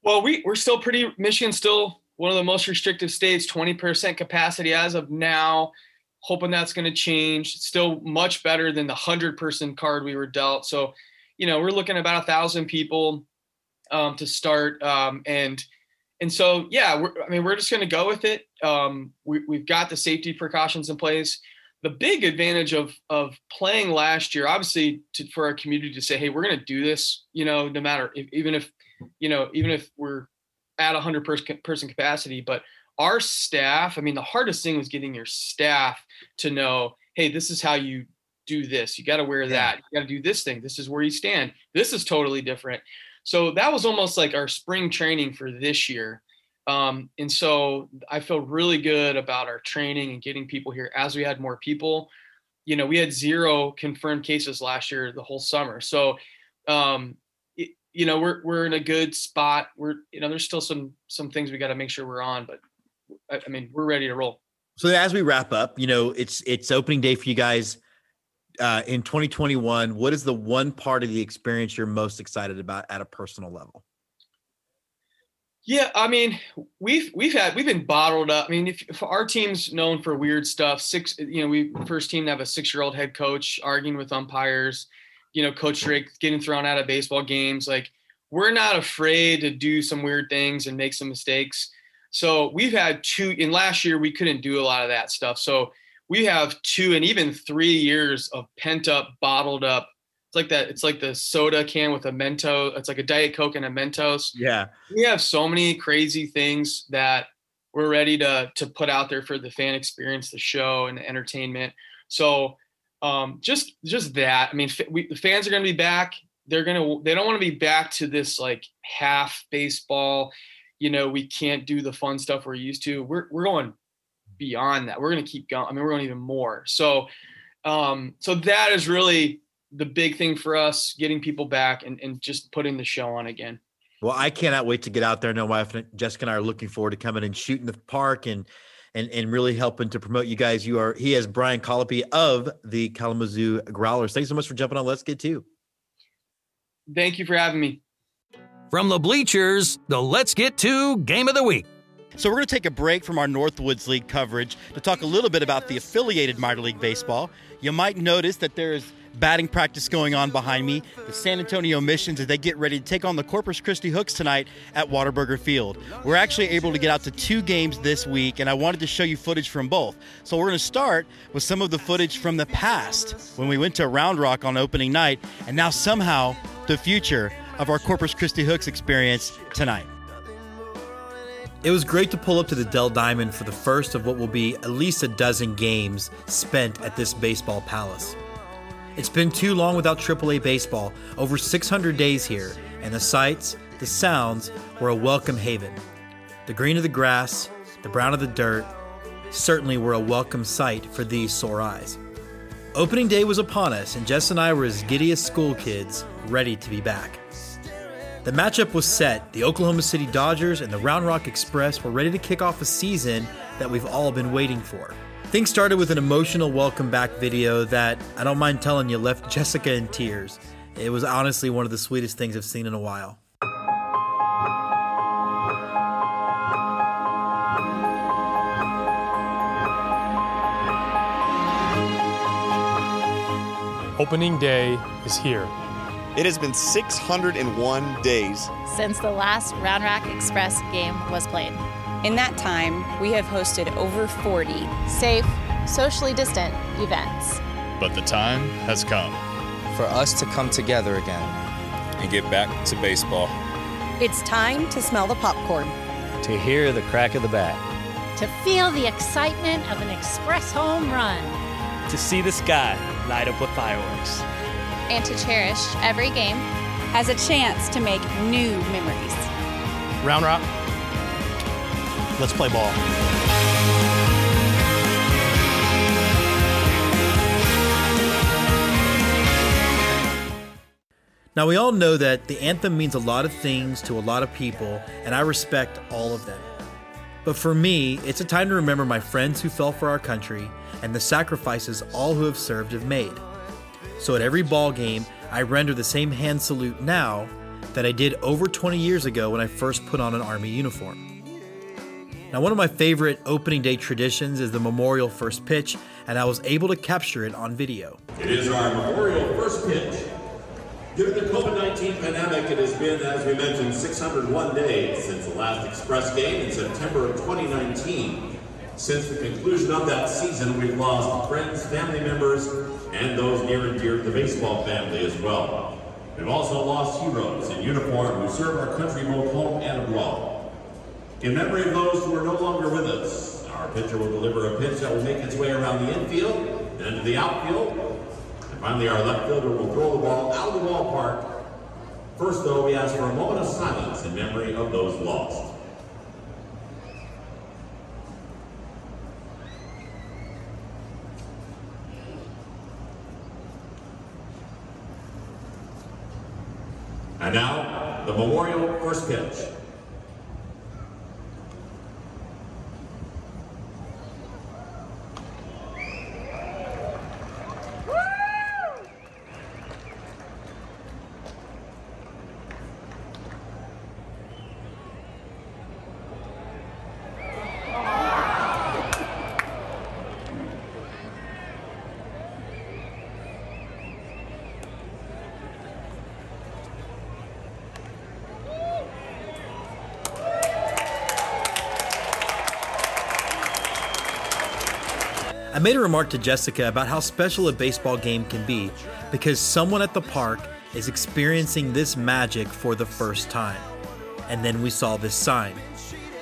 Speaker 10: Well, we we're still pretty Michigan's still one of the most restrictive states, 20% capacity as of now. Hoping that's going to change. It's still much better than the 100 person card we were dealt. So, you know, we're looking about a thousand people um, to start. Um, and and so, yeah, I mean, we're just going to go with it. Um, we, we've got the safety precautions in place the big advantage of of playing last year, obviously, to, for our community to say, "Hey, we're going to do this," you know, no matter if, even if, you know, even if we're at 100 person person capacity, but our staff. I mean, the hardest thing was getting your staff to know, "Hey, this is how you do this. You got to wear that. You got to do this thing. This is where you stand. This is totally different." So that was almost like our spring training for this year. Um, and so I feel really good about our training and getting people here as we had more people. You know, we had zero confirmed cases last year, the whole summer. So, um, it, you know, we're we're in a good spot. We're you know, there's still some some things we got to make sure we're on, but I, I mean, we're ready to roll.
Speaker 5: So as we wrap up, you know, it's it's opening day for you guys uh, in 2021. What is the one part of the experience you're most excited about at a personal level?
Speaker 10: Yeah, I mean, we've we've had we've been bottled up. I mean, if, if, our team's known for weird stuff, six, you know, we first team to have a six year old head coach arguing with umpires, you know, Coach Drake getting thrown out of baseball games. Like, we're not afraid to do some weird things and make some mistakes. So we've had two. In last year, we couldn't do a lot of that stuff. So we have two and even three years of pent up, bottled up it's like that. It's like the soda can with a Mentos. It's like a Diet Coke and a Mentos.
Speaker 5: Yeah.
Speaker 10: We have so many crazy things that we're ready to to put out there for the fan experience, the show, and the entertainment. So um, just just that. I mean, we, the fans are going to be back. They're gonna. They don't want to be back to this like half baseball. You know, we can't do the fun stuff we're used to. We're we're going beyond that. We're going to keep going. I mean, we're going even more. So, um, so that is really the big thing for us getting people back and, and just putting the show on again.
Speaker 5: Well, I cannot wait to get out there. No, wife Jessica and I are looking forward to coming and shooting the park and and and really helping to promote you guys. You are he is Brian Colopy of the Kalamazoo Growlers. Thanks so much for jumping on. Let's Get Two.
Speaker 10: Thank you for having me.
Speaker 2: From the bleachers, the Let's Get Two Game of the Week.
Speaker 3: So we're going to take a break from our Northwoods League coverage to talk a little bit about the affiliated minor league baseball. You might notice that there is batting practice going on behind me. The San Antonio Missions as they get ready to take on the Corpus Christi Hooks tonight at Whataburger Field. We're actually able to get out to two games this week, and I wanted to show you footage from both. So we're going to start with some of the footage from the past when we went to Round Rock on opening night, and now somehow the future of our Corpus Christi Hooks experience tonight.
Speaker 5: It was great to pull up to the Dell Diamond for the first of what will be at least a dozen games spent at this baseball palace. It's been too long without AAA baseball, over 600 days here, and the sights, the sounds were a welcome haven. The green of the grass, the brown of the dirt, certainly were a welcome sight for these sore eyes. Opening day was upon us, and Jess and I were as giddy as school kids, ready to be back. The matchup was set. The Oklahoma City Dodgers and the Round Rock Express were ready to kick off a season that we've all been waiting for. Things started with an emotional welcome back video that I don't mind telling you left Jessica in tears. It was honestly one of the sweetest things I've seen in a while.
Speaker 11: Opening day is here.
Speaker 12: It has been 601 days
Speaker 13: since the last Round Rock Express game was played.
Speaker 14: In that time, we have hosted over 40
Speaker 13: safe, socially distant events.
Speaker 15: But the time has come
Speaker 16: for us to come together again
Speaker 15: and get back to baseball.
Speaker 14: It's time to smell the popcorn,
Speaker 17: to hear the crack of the bat,
Speaker 18: to feel the excitement of an express home run,
Speaker 17: to see the sky light up with fireworks,
Speaker 13: and to cherish every game
Speaker 14: as a chance to make new memories.
Speaker 11: Round Rock Let's play ball.
Speaker 5: Now, we all know that the anthem means a lot of things to a lot of people, and I respect all of them. But for me, it's a time to remember my friends who fell for our country and the sacrifices all who have served have made. So at every ball game, I render the same hand salute now that I did over 20 years ago when I first put on an Army uniform. Now, one of my favorite opening day traditions is the memorial first pitch, and I was able to capture it on video.
Speaker 19: It is our memorial first pitch. Given the COVID 19 pandemic, it has been, as we mentioned, 601 days since the last Express game in September of 2019. Since the conclusion of that season, we've lost friends, family members, and those near and dear to the baseball family as well. We've also lost heroes in uniform who serve our country both home and abroad. In memory of those who are no longer with us, our pitcher will deliver a pitch that will make its way around the infield, then to the outfield, and finally our left fielder will throw the ball out of the ballpark. First, though, we ask for a moment of silence in memory of those lost. And now, the memorial first pitch.
Speaker 5: I made a remark to Jessica about how special a baseball game can be because someone at the park is experiencing this magic for the first time. And then we saw this sign.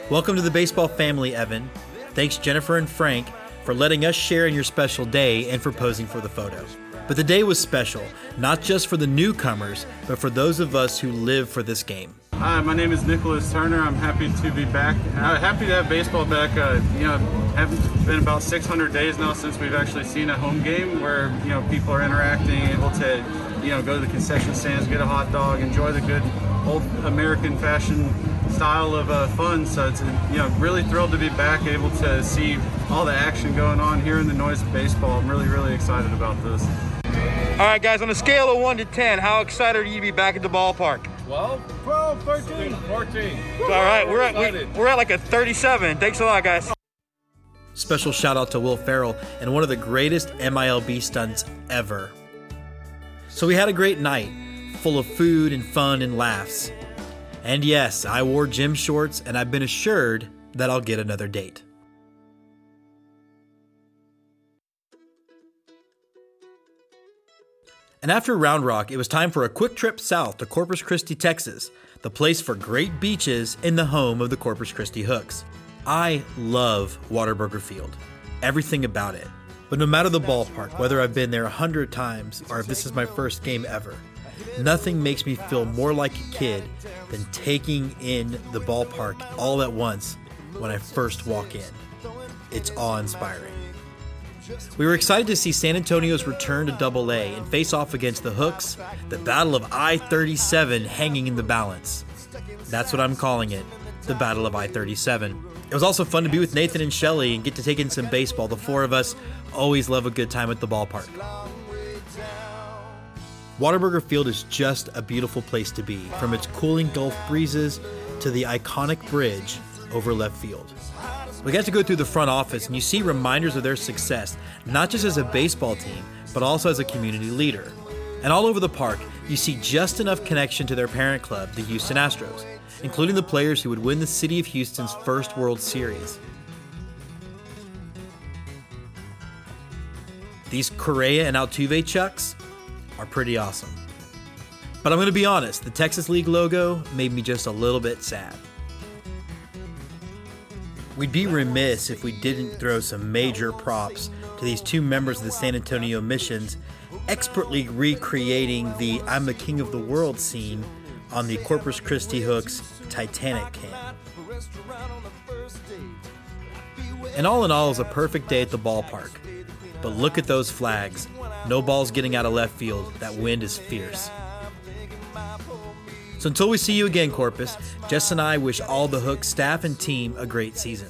Speaker 5: Welcome to the baseball family, Evan. Thanks, Jennifer and Frank, for letting us share in your special day and for posing for the photo. But the day was special, not just for the newcomers, but for those of us who live for this game.
Speaker 20: Hi, my name is Nicholas Turner. I'm happy to be back. Uh, happy to have baseball back. Uh, you know, haven't been about 600 days now since we've actually seen a home game where you know people are interacting, able to you know go to the concession stands, get a hot dog, enjoy the good old American fashion style of uh, fun. So it's you know really thrilled to be back, able to see all the action going on here in the noise of baseball. I'm really really excited about this.
Speaker 21: All right, guys. On a scale of one to ten, how excited are you to be back at the ballpark?
Speaker 22: 12, 12, 13, 14.
Speaker 21: All right, we're at we, we're at like a 37. Thanks a lot, guys.
Speaker 5: Special shout out to Will Ferrell and one of the greatest MILB stunts ever. So we had a great night, full of food and fun and laughs. And yes, I wore gym shorts and I've been assured that I'll get another date. And after Round Rock, it was time for a quick trip south to Corpus Christi, Texas, the place for great beaches in the home of the Corpus Christi Hooks. I love Whataburger Field, everything about it. But no matter the ballpark, whether I've been there a hundred times or if this is my first game ever, nothing makes me feel more like a kid than taking in the ballpark all at once when I first walk in. It's awe inspiring. We were excited to see San Antonio's return to Double A and face off against the Hooks, the Battle of I 37 hanging in the balance. That's what I'm calling it the Battle of I 37. It was also fun to be with Nathan and Shelly and get to take in some baseball. The four of us always love a good time at the ballpark. Whataburger Field is just a beautiful place to be, from its cooling Gulf breezes to the iconic bridge over left field. We got to go through the front office and you see reminders of their success, not just as a baseball team, but also as a community leader. And all over the park, you see just enough connection to their parent club, the Houston Astros, including the players who would win the city of Houston's first World Series. These Correa and Altuve chucks are pretty awesome. But I'm going to be honest, the Texas League logo made me just a little bit sad. We'd be remiss if we didn't throw some major props to these two members of the San Antonio Missions expertly recreating the I'm the King of the World scene on the Corpus Christi Hooks Titanic can. And all in all, was a perfect day at the ballpark. But look at those flags. No balls getting out of left field. That wind is fierce. So until we see you again, Corpus, Jess and I wish all the Hook staff and team a great season.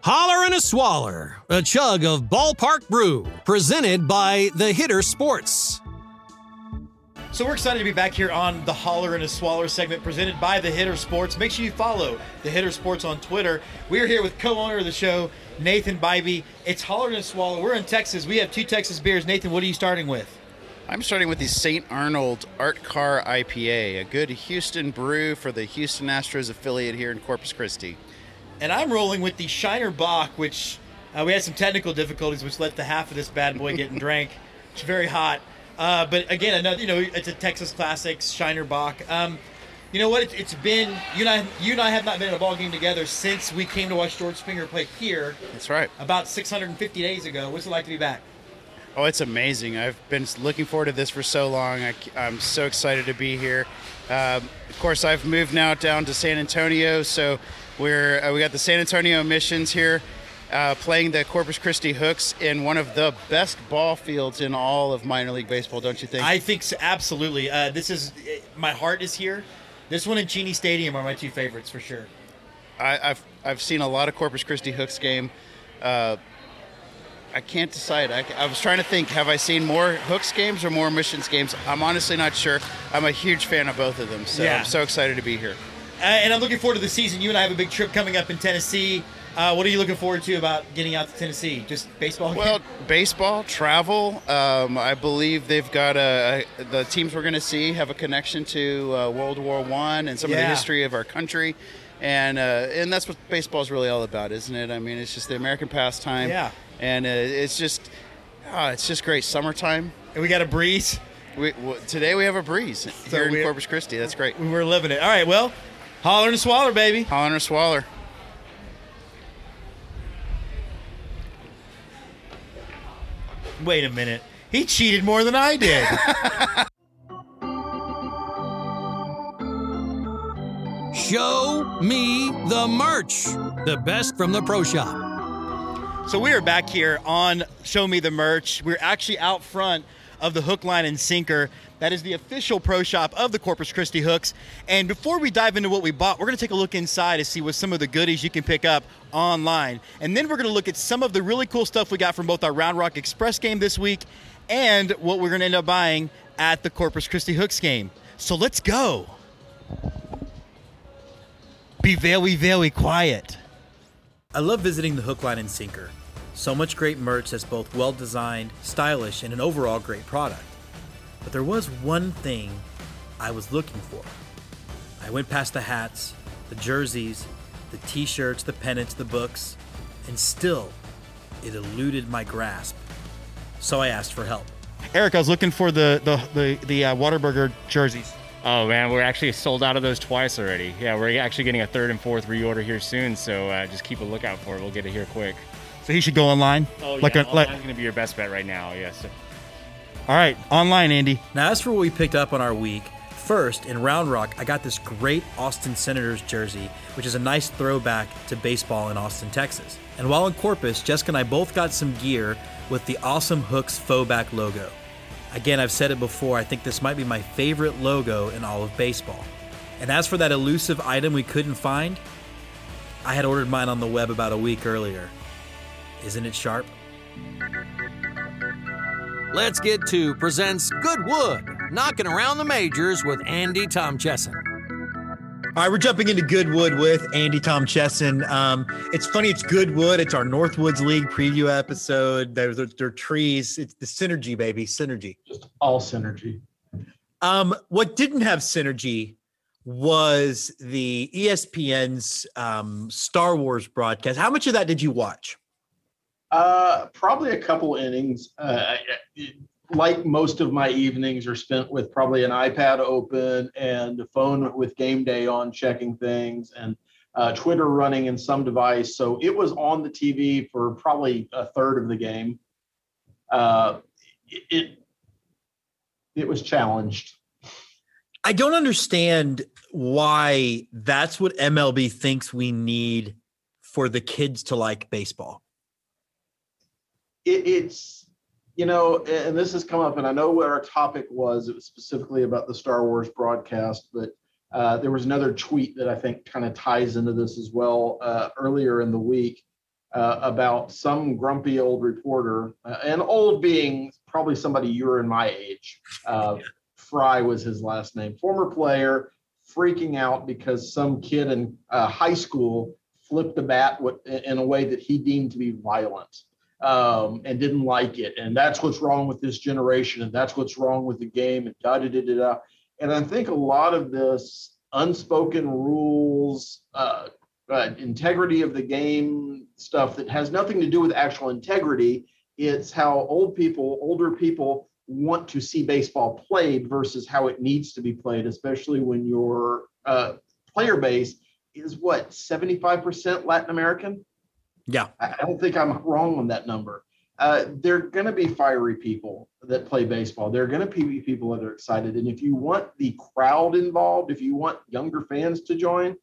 Speaker 2: Holler and a Swaller, a chug of ballpark brew, presented by The Hitter Sports.
Speaker 3: So we're excited to be back here on the Holler and a Swaller segment presented by The Hitter Sports. Make sure you follow The Hitter Sports on Twitter. We are here with co-owner of the show, Nathan Bybee. It's Holler and a Swaller. We're in Texas. We have two Texas beers. Nathan, what are you starting with?
Speaker 23: I'm starting with the St. Arnold Art Car IPA, a good Houston brew for the Houston Astros affiliate here in Corpus Christi.
Speaker 3: And I'm rolling with the Shiner Bock, which uh, we had some technical difficulties, which let the half of this bad boy getting drank. It's very hot. Uh, but again, another you know, it's a Texas Classics Shiner Bock. Um, you know what? It, it's been you and I. You and I have not been in a ball game together since we came to watch George Springer play here.
Speaker 23: That's right.
Speaker 3: About 650 days ago. What's it like to be back?
Speaker 23: Oh, it's amazing. I've been looking forward to this for so long. I, am so excited to be here. Um, of course, I've moved now down to San Antonio, so we're uh, we got the San Antonio Missions here. Uh, playing the Corpus Christi Hooks in one of the best ball fields in all of minor league baseball, don't you think?
Speaker 3: I think so, absolutely. Uh, this is my heart is here. This one and Cheney Stadium are my two favorites for sure.
Speaker 23: I, have I've seen a lot of Corpus Christi Hooks game. Uh, I can't decide. I, I, was trying to think: Have I seen more Hooks games or more Missions games? I'm honestly not sure. I'm a huge fan of both of them, so yeah. I'm so excited to be here.
Speaker 3: Uh, and I'm looking forward to the season. You and I have a big trip coming up in Tennessee. Uh, what are you looking forward to about getting out to Tennessee? Just baseball?
Speaker 23: Well, baseball, travel. Um, I believe they've got a, a the teams we're going to see have a connection to uh, World War One and some yeah. of the history of our country, and uh, and that's what baseball is really all about, isn't it? I mean, it's just the American pastime.
Speaker 3: Yeah.
Speaker 23: And uh, it's just, oh, it's just great. Summertime.
Speaker 3: And we got a breeze.
Speaker 23: We, w- today we have a breeze so here in Corpus Christi. That's great.
Speaker 3: We're living it. All right. Well, holler and swaller, baby.
Speaker 23: Holler and swaller.
Speaker 3: Wait a minute. He cheated more than I did.
Speaker 2: Show me the merch. The best from the pro shop.
Speaker 3: So we are back here on Show Me the Merch. We're actually out front of the hook line and sinker. That is the official pro shop of the Corpus Christi hooks. And before we dive into what we bought, we're going to take a look inside to see what some of the goodies you can pick up online. And then we're going to look at some of the really cool stuff we got from both our Round Rock Express game this week and what we're going to end up buying at the Corpus Christi hooks game. So let's go. Be very, very quiet.
Speaker 5: I love visiting the hook line and sinker. So much great merch that's both well designed, stylish, and an overall great product. But there was one thing I was looking for. I went past the hats, the jerseys, the t shirts, the pennants, the books, and still it eluded my grasp. So I asked for help.
Speaker 3: Eric, I was looking for the the the, the uh, Whataburger jerseys.
Speaker 24: Oh man, we're actually sold out of those twice already. Yeah, we're actually getting a third and fourth reorder here soon, so uh, just keep a lookout for it. We'll get it here quick.
Speaker 3: So he should go online.
Speaker 24: Oh yeah, like a, like, going to be your best bet right now. Yes.
Speaker 3: All right, online, Andy.
Speaker 5: Now, as for what we picked up on our week, first in Round Rock, I got this great Austin Senators jersey, which is a nice throwback to baseball in Austin, Texas. And while in Corpus, Jessica and I both got some gear with the awesome Hooks faux back logo. Again, I've said it before, I think this might be my favorite logo in all of baseball. And as for that elusive item we couldn't find, I had ordered mine on the web about a week earlier. Isn't it sharp?
Speaker 2: Let's Get Two presents Goodwood, knocking around the majors with Andy Tom Chesson.
Speaker 5: All right, we're jumping into Goodwood with Andy Tom Chesson. Um, it's funny, it's Goodwood. It's our Northwoods League preview episode. There's their trees. It's the synergy, baby, synergy.
Speaker 25: Just all synergy.
Speaker 5: Um, what didn't have synergy was the ESPN's um, Star Wars broadcast. How much of that did you watch?
Speaker 25: Uh, probably a couple innings. Uh, like most of my evenings are spent with probably an iPad open and a phone with game day on checking things and uh, Twitter running in some device. So it was on the TV for probably a third of the game. Uh, it it was challenged.
Speaker 5: I don't understand why that's what MLB thinks we need for the kids to like baseball.
Speaker 25: It, it's you know, and this has come up, and I know what our topic was. It was specifically about the Star Wars broadcast, but uh, there was another tweet that I think kind of ties into this as well uh, earlier in the week uh, about some grumpy old reporter, uh, and old being probably somebody you're in my age. Uh, Fry was his last name, former player, freaking out because some kid in uh, high school flipped a bat in a way that he deemed to be violent um, and didn't like it. And that's what's wrong with this generation. And that's what's wrong with the game. And da da da da da. And I think a lot of this unspoken rules, uh, uh, integrity of the game stuff that has nothing to do with actual integrity. It's how old people, older people want to see baseball played versus how it needs to be played, especially when your uh, player base is what 75% Latin American.
Speaker 5: Yeah.
Speaker 25: I don't think I'm wrong on that number. Uh, they're going to be fiery people that play baseball. They're going to be people that are excited. And if you want the crowd involved, if you want younger fans to join,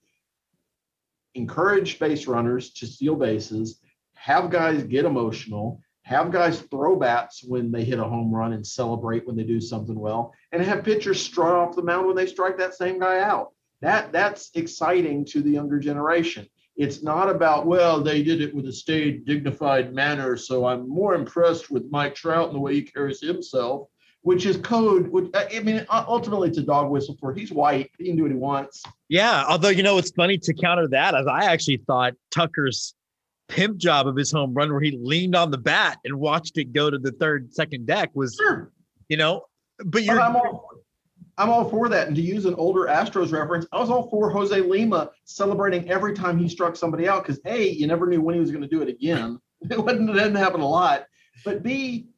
Speaker 25: encourage base runners to steal bases, have guys get emotional, have guys throw bats when they hit a home run and celebrate when they do something well, and have pitchers strut off the mound when they strike that same guy out. That that's exciting to the younger generation. It's not about, well, they did it with a staid, dignified manner. So I'm more impressed with Mike Trout and the way he carries himself, which is code. Which, I mean, ultimately, it's a dog whistle for he's white. He can do what he wants.
Speaker 5: Yeah. Although, you know, it's funny to counter that, as I actually thought Tucker's pimp job of his home run, where he leaned on the bat and watched it go to the third, second deck, was, sure. you know, but you're.
Speaker 25: All, I'm all for that. And to use an older Astros reference, I was all for Jose Lima celebrating every time he struck somebody out because A, you never knew when he was going to do it again. It wasn't it didn't happen a lot. But B,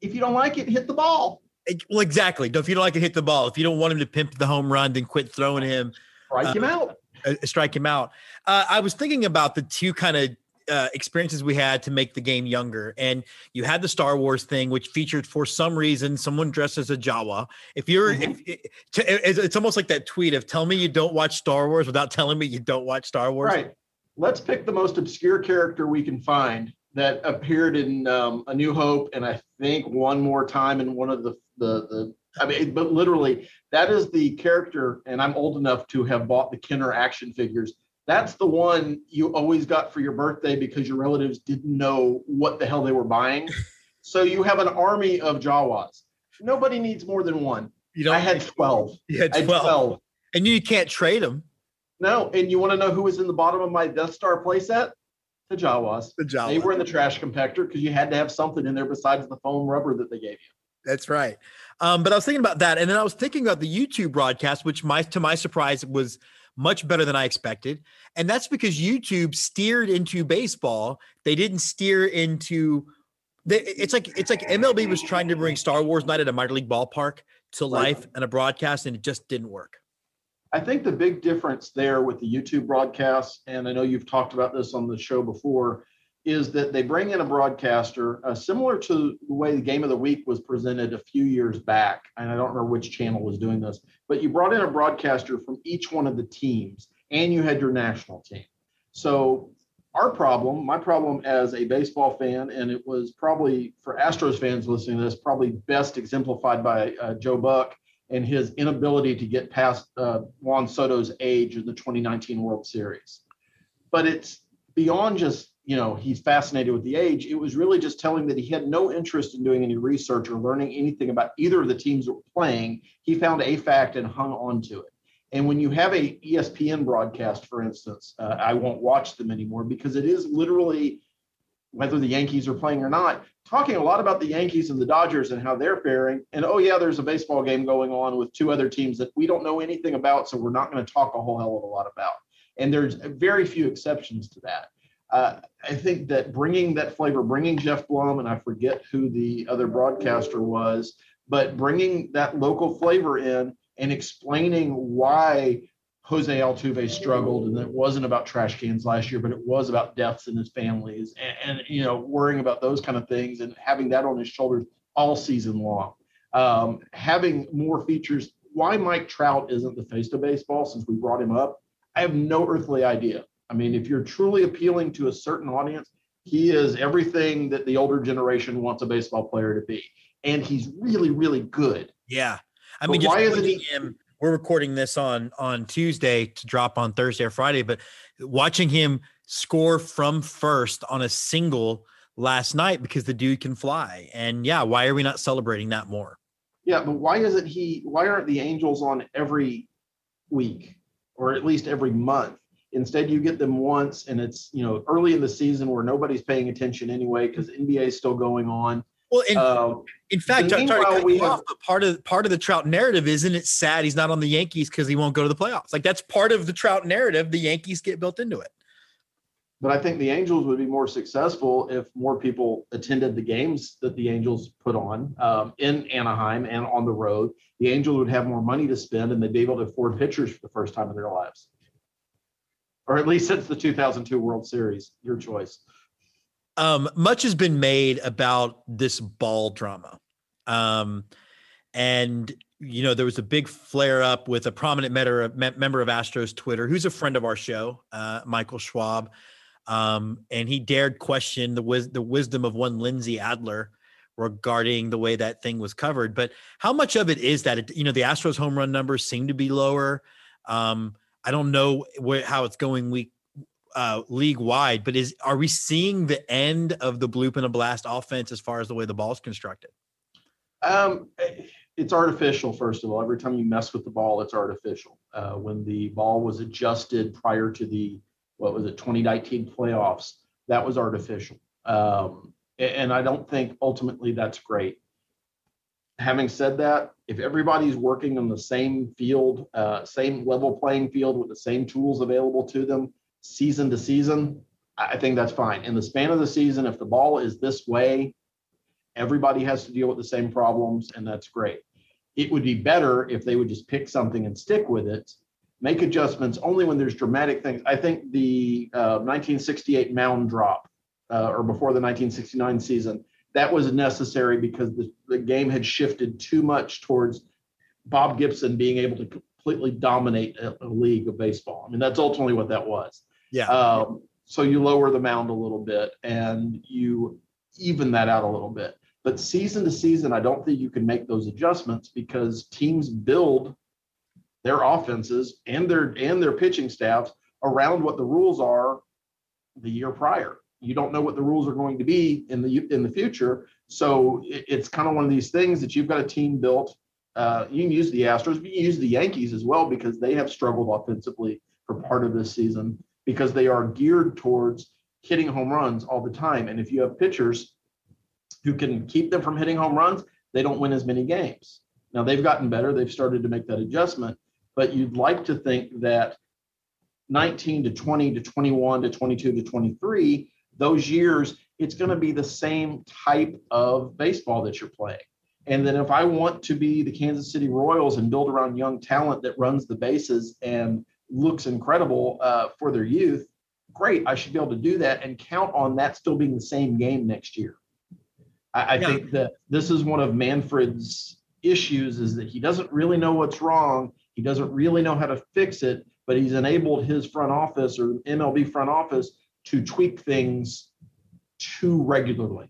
Speaker 25: if you don't like it, hit the ball.
Speaker 5: Well, exactly. If you don't like it, hit the ball. If you don't want him to pimp the home run, then quit throwing him.
Speaker 25: Strike uh, him out.
Speaker 5: Uh, strike him out. Uh, I was thinking about the two kind of uh, experiences we had to make the game younger. And you had the Star Wars thing, which featured for some reason someone dressed as a Jawa. If you're, mm-hmm. if, if, it's almost like that tweet of "Tell me you don't watch Star Wars without telling me you don't watch Star Wars."
Speaker 25: Right. Let's pick the most obscure character we can find that appeared in um, A New Hope, and I think one more time in one of the the the. I mean, but literally, that is the character, and I'm old enough to have bought the Kenner action figures that's the one you always got for your birthday because your relatives didn't know what the hell they were buying. So you have an army of Jawas. Nobody needs more than one. You know, I had 12.
Speaker 5: You had 12. Had 12. And you can't trade them.
Speaker 25: No. And you want to know who was in the bottom of my Death Star playset? The Jawas.
Speaker 5: The Jawas.
Speaker 25: They were in the trash compactor because you had to have something in there besides the foam rubber that they gave you.
Speaker 5: That's right. Um, but I was thinking about that, and then I was thinking about the YouTube broadcast, which my to my surprise was much better than I expected. And that's because YouTube steered into baseball. They didn't steer into they, it's like it's like MLB was trying to bring Star Wars night at a minor league ballpark to life and a broadcast, and it just didn't work.
Speaker 25: I think the big difference there with the YouTube broadcast, and I know you've talked about this on the show before, is that they bring in a broadcaster uh, similar to the way the game of the week was presented a few years back. And I don't remember which channel was doing this, but you brought in a broadcaster from each one of the teams and you had your national team. So our problem, my problem as a baseball fan, and it was probably for Astros fans listening to this, probably best exemplified by uh, Joe Buck and his inability to get past uh, Juan Soto's age in the 2019 World Series. But it's beyond just you know he's fascinated with the age it was really just telling that he had no interest in doing any research or learning anything about either of the teams that were playing. He found a fact and hung on to it. And when you have a espn broadcast for instance uh, i won't watch them anymore because it is literally whether the yankees are playing or not talking a lot about the yankees and the dodgers and how they're faring. And oh yeah there's a baseball game going on with two other teams that we don't know anything about so we're not going to talk a whole hell of a lot about. And there's very few exceptions to that uh, I think that bringing that flavor, bringing Geoff Blum, and I forget who the other broadcaster was, but bringing that local flavor in and explaining why Jose Altuve struggled, and it wasn't about trash cans last year, but it was about deaths in his families, and, and you know worrying about those kind of things, and having that on his shoulders all season long. Um, having more features. Why Mike Trout isn't the face of baseball since we brought him up, I have no earthly idea. I mean, if you're truly appealing to a certain audience, He is everything that the older generation wants a baseball player to be, and he's really, really good.
Speaker 5: Yeah, I mean, just
Speaker 25: why isn't he-
Speaker 5: him? We're recording this on on Tuesday to drop on Thursday or Friday, but watching him score from first on a single last night because the dude can fly, and yeah, why are we not celebrating that more?
Speaker 25: Yeah, but why isn't he? Why aren't the Angels on every week or at least every month? Instead, you get them once, and it's you know early in the season where nobody's paying attention anyway because NBA is still going on.
Speaker 5: Well, in,
Speaker 25: Uh,
Speaker 5: in fact,
Speaker 25: and
Speaker 5: sorry to cut you
Speaker 25: have-
Speaker 5: off, but part of part of the Trout narrative isn't it sad he's not on the Yankees because he won't go to the playoffs? Like that's part of the Trout narrative. The Yankees get built into it.
Speaker 25: But I think the Angels would be more successful if more people attended the games that the Angels put on um, in Anaheim and on the road. The Angels would have more money to spend and they'd be able to afford pitchers for the first time in their lives. Or at least since the 2002 World Series. Your choice.
Speaker 5: um, much has been made about this ball drama. Um, and, you know, there was a big flare up with a prominent member, me- member of Astros Twitter, who's a friend of our show, uh, Michael Schwab. Um, and he dared question the, wis- the wisdom of one Lindsey Adler regarding the way that thing was covered. But how much of it is that, it, you know, the Astros home run numbers seem to be lower. Um, I don't know how it's going week uh, league wide, but is are we seeing the end of the bloop and a blast offense as far as the way the ball is constructed?
Speaker 25: Um, it's artificial, first of all. Every time you mess with the ball, it's artificial. Uh, when the ball was adjusted prior to the, what was it, 2019 playoffs, that was artificial. Um, and I don't think ultimately that's great. Having said that, if everybody's working on the same field, uh, same level playing field with the same tools available to them, season to season, I think that's fine. In the span of the season, if the ball is this way, everybody has to deal with the same problems, and that's great. It would be better if they would just pick something and stick with it, make adjustments only when there's dramatic things. I think the uh, 1968 mound drop, uh, or before the 1969 season, that was necessary because the, the game had shifted too much towards Bob Gibson being able to completely dominate a, a league of baseball. I mean, that's ultimately what that was.
Speaker 5: Yeah.
Speaker 25: Um, so you lower the mound a little bit and you even that out a little bit. But season to season, I don't think you can make those adjustments because teams build their offenses and their and their pitching staffs around what the rules are the year prior. You don't know what the rules are going to be in the in the future, so it- it's kind of one of these things that you've got a team built. Uh, you can use the Astros, but you can use the Yankees as well because they have struggled offensively for part of this season because they are geared towards hitting home runs all the time. And if you have pitchers who can keep them from hitting home runs, they don't win as many games. Now they've gotten better, they've started to make that adjustment, but you'd like to think that 19 to 20 to 21 to 22 to 23, those years, it's going to be the same type of baseball that you're playing. And then if I want to be the Kansas City Royals and build around young talent that runs the bases and looks incredible uh, for their youth, great. I should be able to do that and count on that still being the same game next year. I, I
Speaker 5: Yeah.
Speaker 25: think that this is one of Manfred's issues is that he doesn't really know what's wrong. He doesn't really know how to fix it, but he's enabled his front office or MLB front office to tweak things too regularly.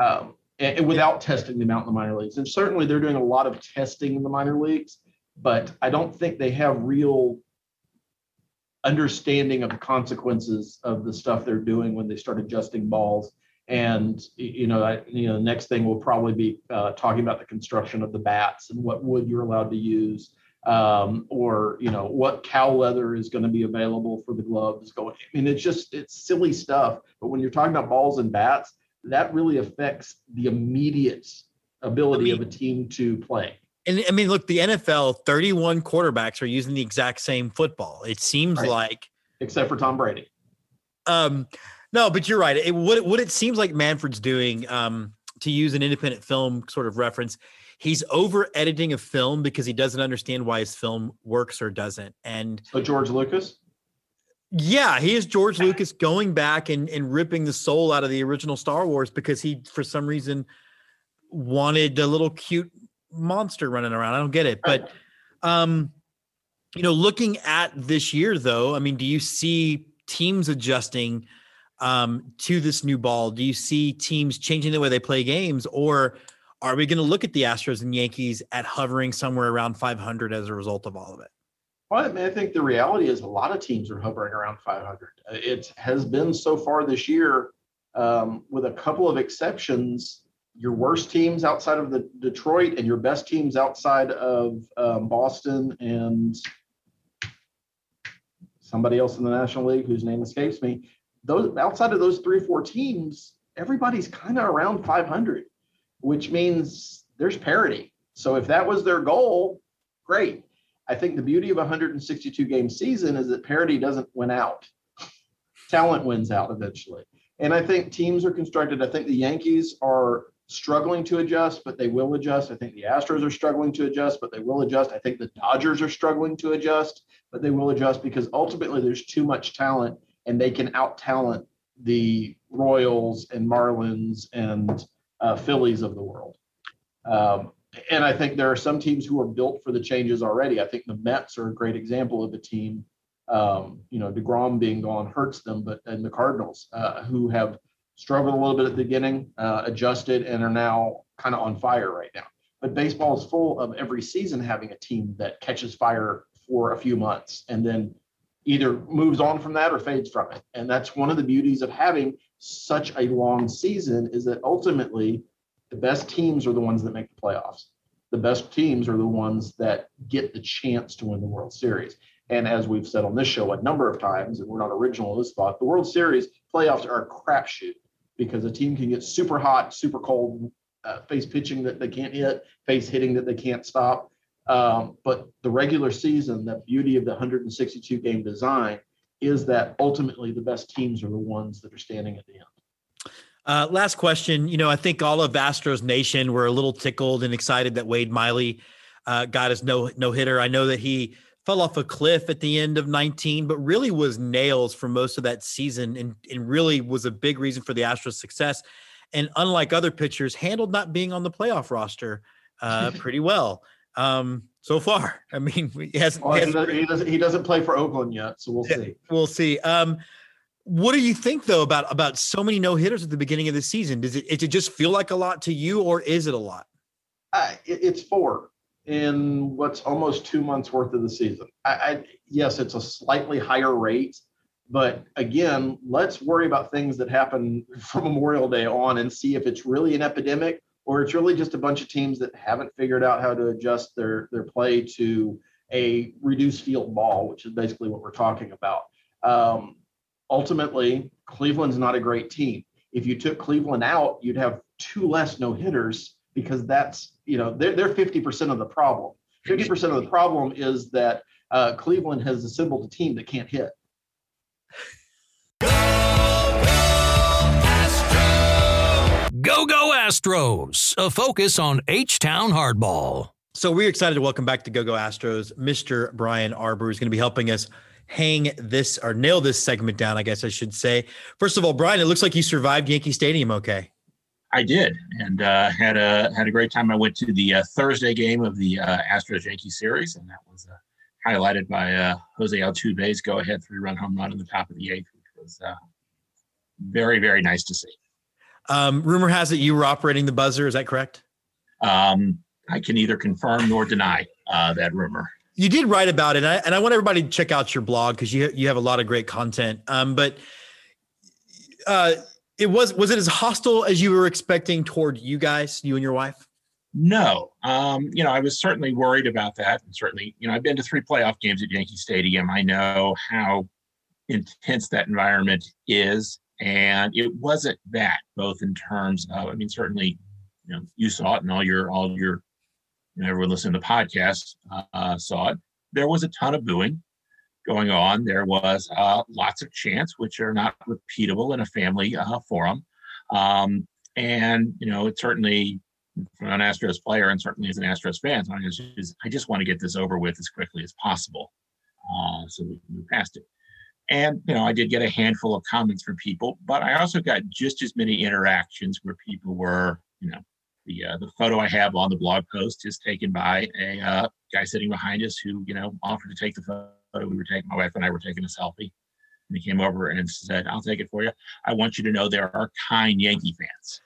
Speaker 25: Um, and, and without testing them out in the minor leagues. And certainly they're doing a lot of testing in the minor leagues, but I don't think they have real understanding of the consequences of the stuff they're doing when they start adjusting balls. And you know, I, you know, the next thing we'll probably be uh, talking about the construction of the bats and what wood you're allowed to use, um, or you know, what cow leather is going to be available for the gloves. Going, I mean, it's just it's silly stuff. But when you're talking about balls and bats, that really affects the immediate ability of a team to play.
Speaker 5: And I mean, look, the NFL, 31 quarterbacks are using the exact same football. It seems
Speaker 25: Right.
Speaker 5: like,
Speaker 25: except for Tom Brady.
Speaker 5: um, no, but you're right. It, what what it seems like Manfred's doing, um, to use an independent film sort of reference, he's over editing a film because he doesn't understand why his film works or doesn't. And
Speaker 25: So George Lucas.
Speaker 5: yeah, he is George Lucas going back and, and ripping the soul out of the original Star Wars because he, for some reason, wanted a little cute monster running around. I don't get it. But, um, you know, looking at this year, though, I mean, do you see teams adjusting um, to this new ball? Do you see teams changing the way they play games, or are we going to look at the Astros and Yankees at hovering somewhere around 500 as a result of all of it?
Speaker 25: Well, I, mean, I think the reality is a lot of teams are hovering around 500. It has been so far this year, um, with a couple of exceptions. Your worst teams outside of the Detroit and your best teams outside of um, Boston and somebody else in the National League whose name escapes me. Those outside of those three or four teams, everybody's kind of around 500, which means there's parity. So if that was their goal, great. I think the beauty of a 162 game season is that parity doesn't win out. Talent wins out eventually. And I think teams are constructed. I think the Yankees are struggling to adjust, but they will adjust. I think the Astros are struggling to adjust, but they will adjust. I think the Dodgers are struggling to adjust, but they will adjust because ultimately there's too much talent and they can out talent the Royals and Marlins and uh, Phillies of the world. Um, and I think there are some teams who are built for the changes already. I think the Mets are a great example of a team. Um, you know, Degrom being gone hurts them, but and the Cardinals, uh, who have struggled a little bit at the beginning, uh, adjusted, and are now kind of on fire right now. But baseball is full of every season having a team that catches fire for a few months and then either moves on from that or fades from it. And that's one of the beauties of having such a long season is that ultimately the best teams are the ones that make the playoffs. The best teams are the ones that get the chance to win the World Series. And as we've said on this show a number of times, and we're not original in this thought, the World Series playoffs are a crapshoot because a team can get super hot, super cold, uh, face pitching that they can't hit, face hitting that they can't stop. Um, but the regular season, the beauty of the 162 game design is that ultimately the best teams are the ones that are standing at the end.
Speaker 5: Uh, last question. You know, I think all of Astros Nation were a little tickled and excited that Wade Miley uh, got his no no hitter. I know that he fell off a cliff at the end of 19, but really was nails for most of that season and, and really was a big reason for the Astros' success. And unlike other pitchers, handled not being on the playoff roster uh, pretty well um, so far. I mean, he hasn't,
Speaker 25: well, he, hasn't he, doesn't, he doesn't play for Oakland yet, so we'll yeah, see.
Speaker 5: We'll see. Um, what do you think though about about so many no hitters at the beginning of the season? Does it, does it just feel like a lot to you, or is it a lot?
Speaker 25: Uh, it, it's four in what's almost two months worth of the season. I, I, yes, it's a slightly higher rate, but again, let's worry about things that happen from Memorial Day on and see if it's really an epidemic or it's really just a bunch of teams that haven't figured out how to adjust their their play to a reduced field ball, which is basically what we're talking about. Um, ultimately, Cleveland's not a great team. If you took Cleveland out, you'd have two less no hitters because that's you know they're they're fifty percent of the problem. Fifty percent of the problem is that uh, Cleveland has assembled a team that can't hit.
Speaker 2: Go Go Astros, a focus on H Town hardball.
Speaker 5: So we're excited to welcome back to Go Go Astros, Mr. Brian Arbor, is going to be helping us hang this or nail this segment down, I guess I should say. First of all, Brian, it looks like you survived Yankee Stadium okay.
Speaker 26: I did, and uh, had a had a great time. I went to the uh, Thursday game of the uh, Astros Yankee series, and that was uh, highlighted by uh, Jose Altuve's go ahead three run home run in the top of the eighth, which was uh, very very nice to see.
Speaker 5: Um, rumor has it you were operating the buzzer. Is that correct?
Speaker 26: Um, I can neither confirm nor deny uh, that rumor.
Speaker 5: You did write about it, and I, and I want everybody to check out your blog because you you have a lot of great content. Um, but uh, it was was it as hostile as you were expecting toward you guys, you and your wife?
Speaker 26: No, um, you know, I was certainly worried about that, and certainly, you know, I've been to three playoff games at Yankee Stadium. I know how intense that environment is, and it wasn't that. Both in terms of, I mean, certainly, you know, you saw it, and all your all your, you know, everyone listening to the podcast uh, saw it. There was a ton of booing going on. There was uh, lots of chants, which are not repeatable in a family uh, forum. Um, and, you know, it certainly, from an Astros player and certainly as an Astros fan, I just, I just want to get this over with as quickly as possible uh, so we can move past it. And, you know, I did get a handful of comments from people, but I also got just as many interactions where people were, you know, the, uh, the photo I have on the blog post is taken by a uh, guy sitting behind us who, you know, offered to take the photo we were taking. My wife and I were taking a selfie. And he came over and said, I'll take it for you. I want you to know there are kind Yankee fans.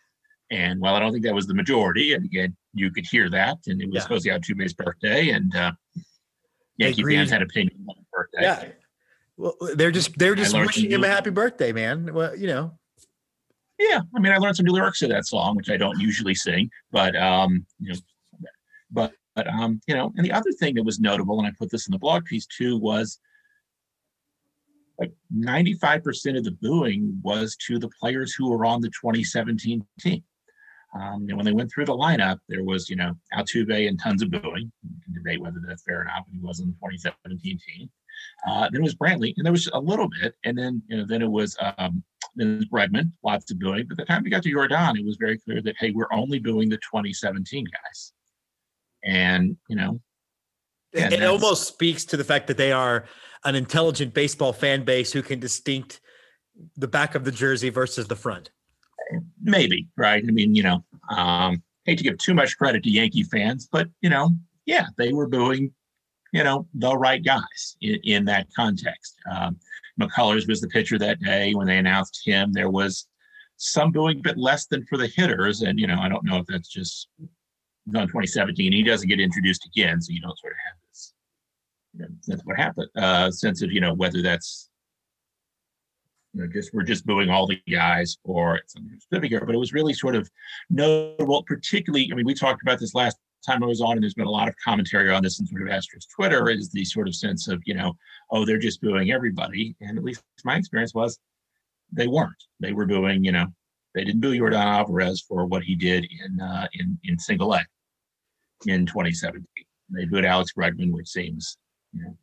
Speaker 26: And while I don't think that was the majority, and again, you could hear that, and it was
Speaker 5: Yeah.
Speaker 26: Jose Altuve's birthday, and uh, Yankee fans had opinions on his birthday.
Speaker 5: Yeah. Well, they're just they're just wishing him a happy birthday, man. Well, you know,
Speaker 26: Yeah, I mean, I learned some new lyrics to that song, which I don't usually sing, but um, you know, but but um, you know, and the other thing that was notable, and I put this in the blog piece too, was like 95% of the booing was to the players who were on the 2017 team. Um, and when they went through the lineup, there was, you know, Altuve and tons of booing. You can debate whether that's fair or not, but he was on the 2017 team. Uh, then it was Brantley, and there was a little bit, and then you know, then it was um, then it was Bregman, lots of booing. But the time we got to Yordan, it was very clear that hey, we're only booing the 2017 guys, and you know,
Speaker 5: it,
Speaker 26: and
Speaker 5: it almost speaks to the fact that they are an intelligent baseball fan base who can distinct the back of the jersey versus the front.
Speaker 26: maybe right. I mean, you know, um, hate to give too much credit to Yankee fans, but you know, yeah, they were booing, you know, the right guys in, in that context. Um, McCullers was the pitcher that day when they announced him. There was some booing, but less than for the hitters. And you know, I don't know if that's just on 2017. He doesn't get introduced again, so you don't sort of have this. You know, that's what happened. Uh, sense of you know whether that's you know, just we're just booing all the guys or it's something specific here. But it was really sort of notable, particularly. I mean, we talked about this last time I was on, and there's been a lot of commentary on this in sort of Astros Twitter. Is the sort of sense of you know, oh, they're just booing everybody, and at least my experience was they weren't. They were booing, you know, they didn't boo Yordan Alvarez for what he did in uh, in in Single A in 2017. They booed Alex Bregman, which seems, you know,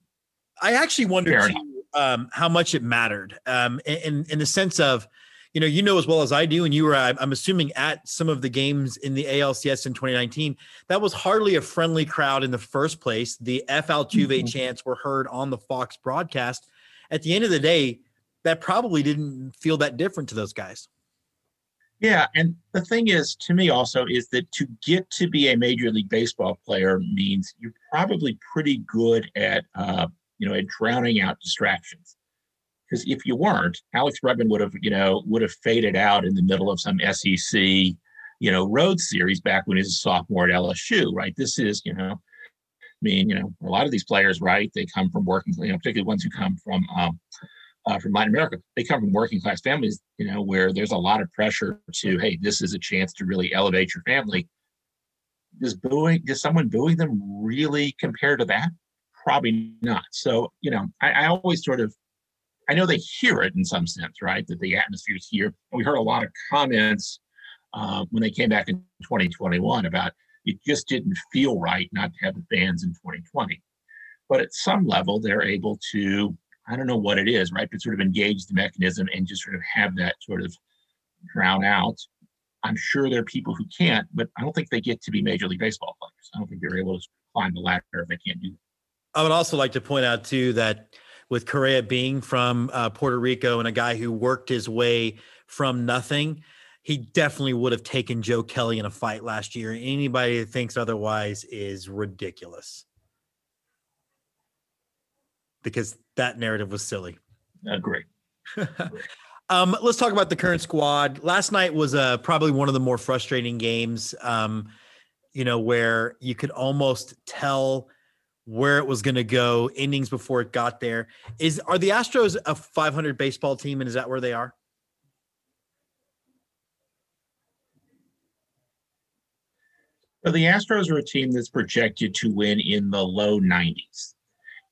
Speaker 5: I actually wonder too, um, how much it mattered um, in in the sense of, you know, you know as well as I do, and you were, I'm assuming, at some of the games in the ALCS in 2019. That was hardly a friendly crowd in the first place. The F Altuve
Speaker 26: Mm-hmm.
Speaker 5: chants were heard on the Fox broadcast. At the end of the day, that probably didn't feel that different to those guys.
Speaker 26: Yeah, and the thing is, to me, also is that to get to be a major league baseball player means you're probably pretty good at, uh, you know, at drowning out distractions. Because if you weren't, Alex Bregman would have, you know, would have faded out in the middle of some SEC, you know, road series back when he was a sophomore at LSU, right? This is, you know, I mean, you know, a lot of these players, right? They come from working, you know, particularly ones who come from um, uh, from Latin America. They come from working class families, you know, where there's a lot of pressure to, hey, this is a chance to really elevate your family. Does booing, does someone booing them really compare to that? Probably not. So, you know, I, I always sort of, I know they hear it in some sense, right? That the atmosphere is here. And we heard a lot of comments uh, when they came back in 2021 about it just didn't feel right not to have the fans in 2020. But at some level, they're able to I don't know what it is, right? But sort of engage the mechanism and just sort of have that sort of drown out. I'm sure there are people who can't, but I don't think they get to be Major League Baseball players. I don't think they're able to climb the ladder if they can't do that.
Speaker 5: I would also like to point out too that with Correa being from uh, Puerto Rico and a guy who worked his way from nothing, he definitely would have taken Joe Kelly in a fight last year. Anybody that thinks otherwise is ridiculous because that narrative was silly.
Speaker 26: Agree.
Speaker 5: um, let's talk about the current squad. Last night was uh, probably one of the more frustrating games. Um, you know, where you could almost tell where it was going to go innings before it got there. Is are the Astros a 500 baseball team, and is that where they are?
Speaker 26: So the Astros are a team that's projected to win in the low 90s.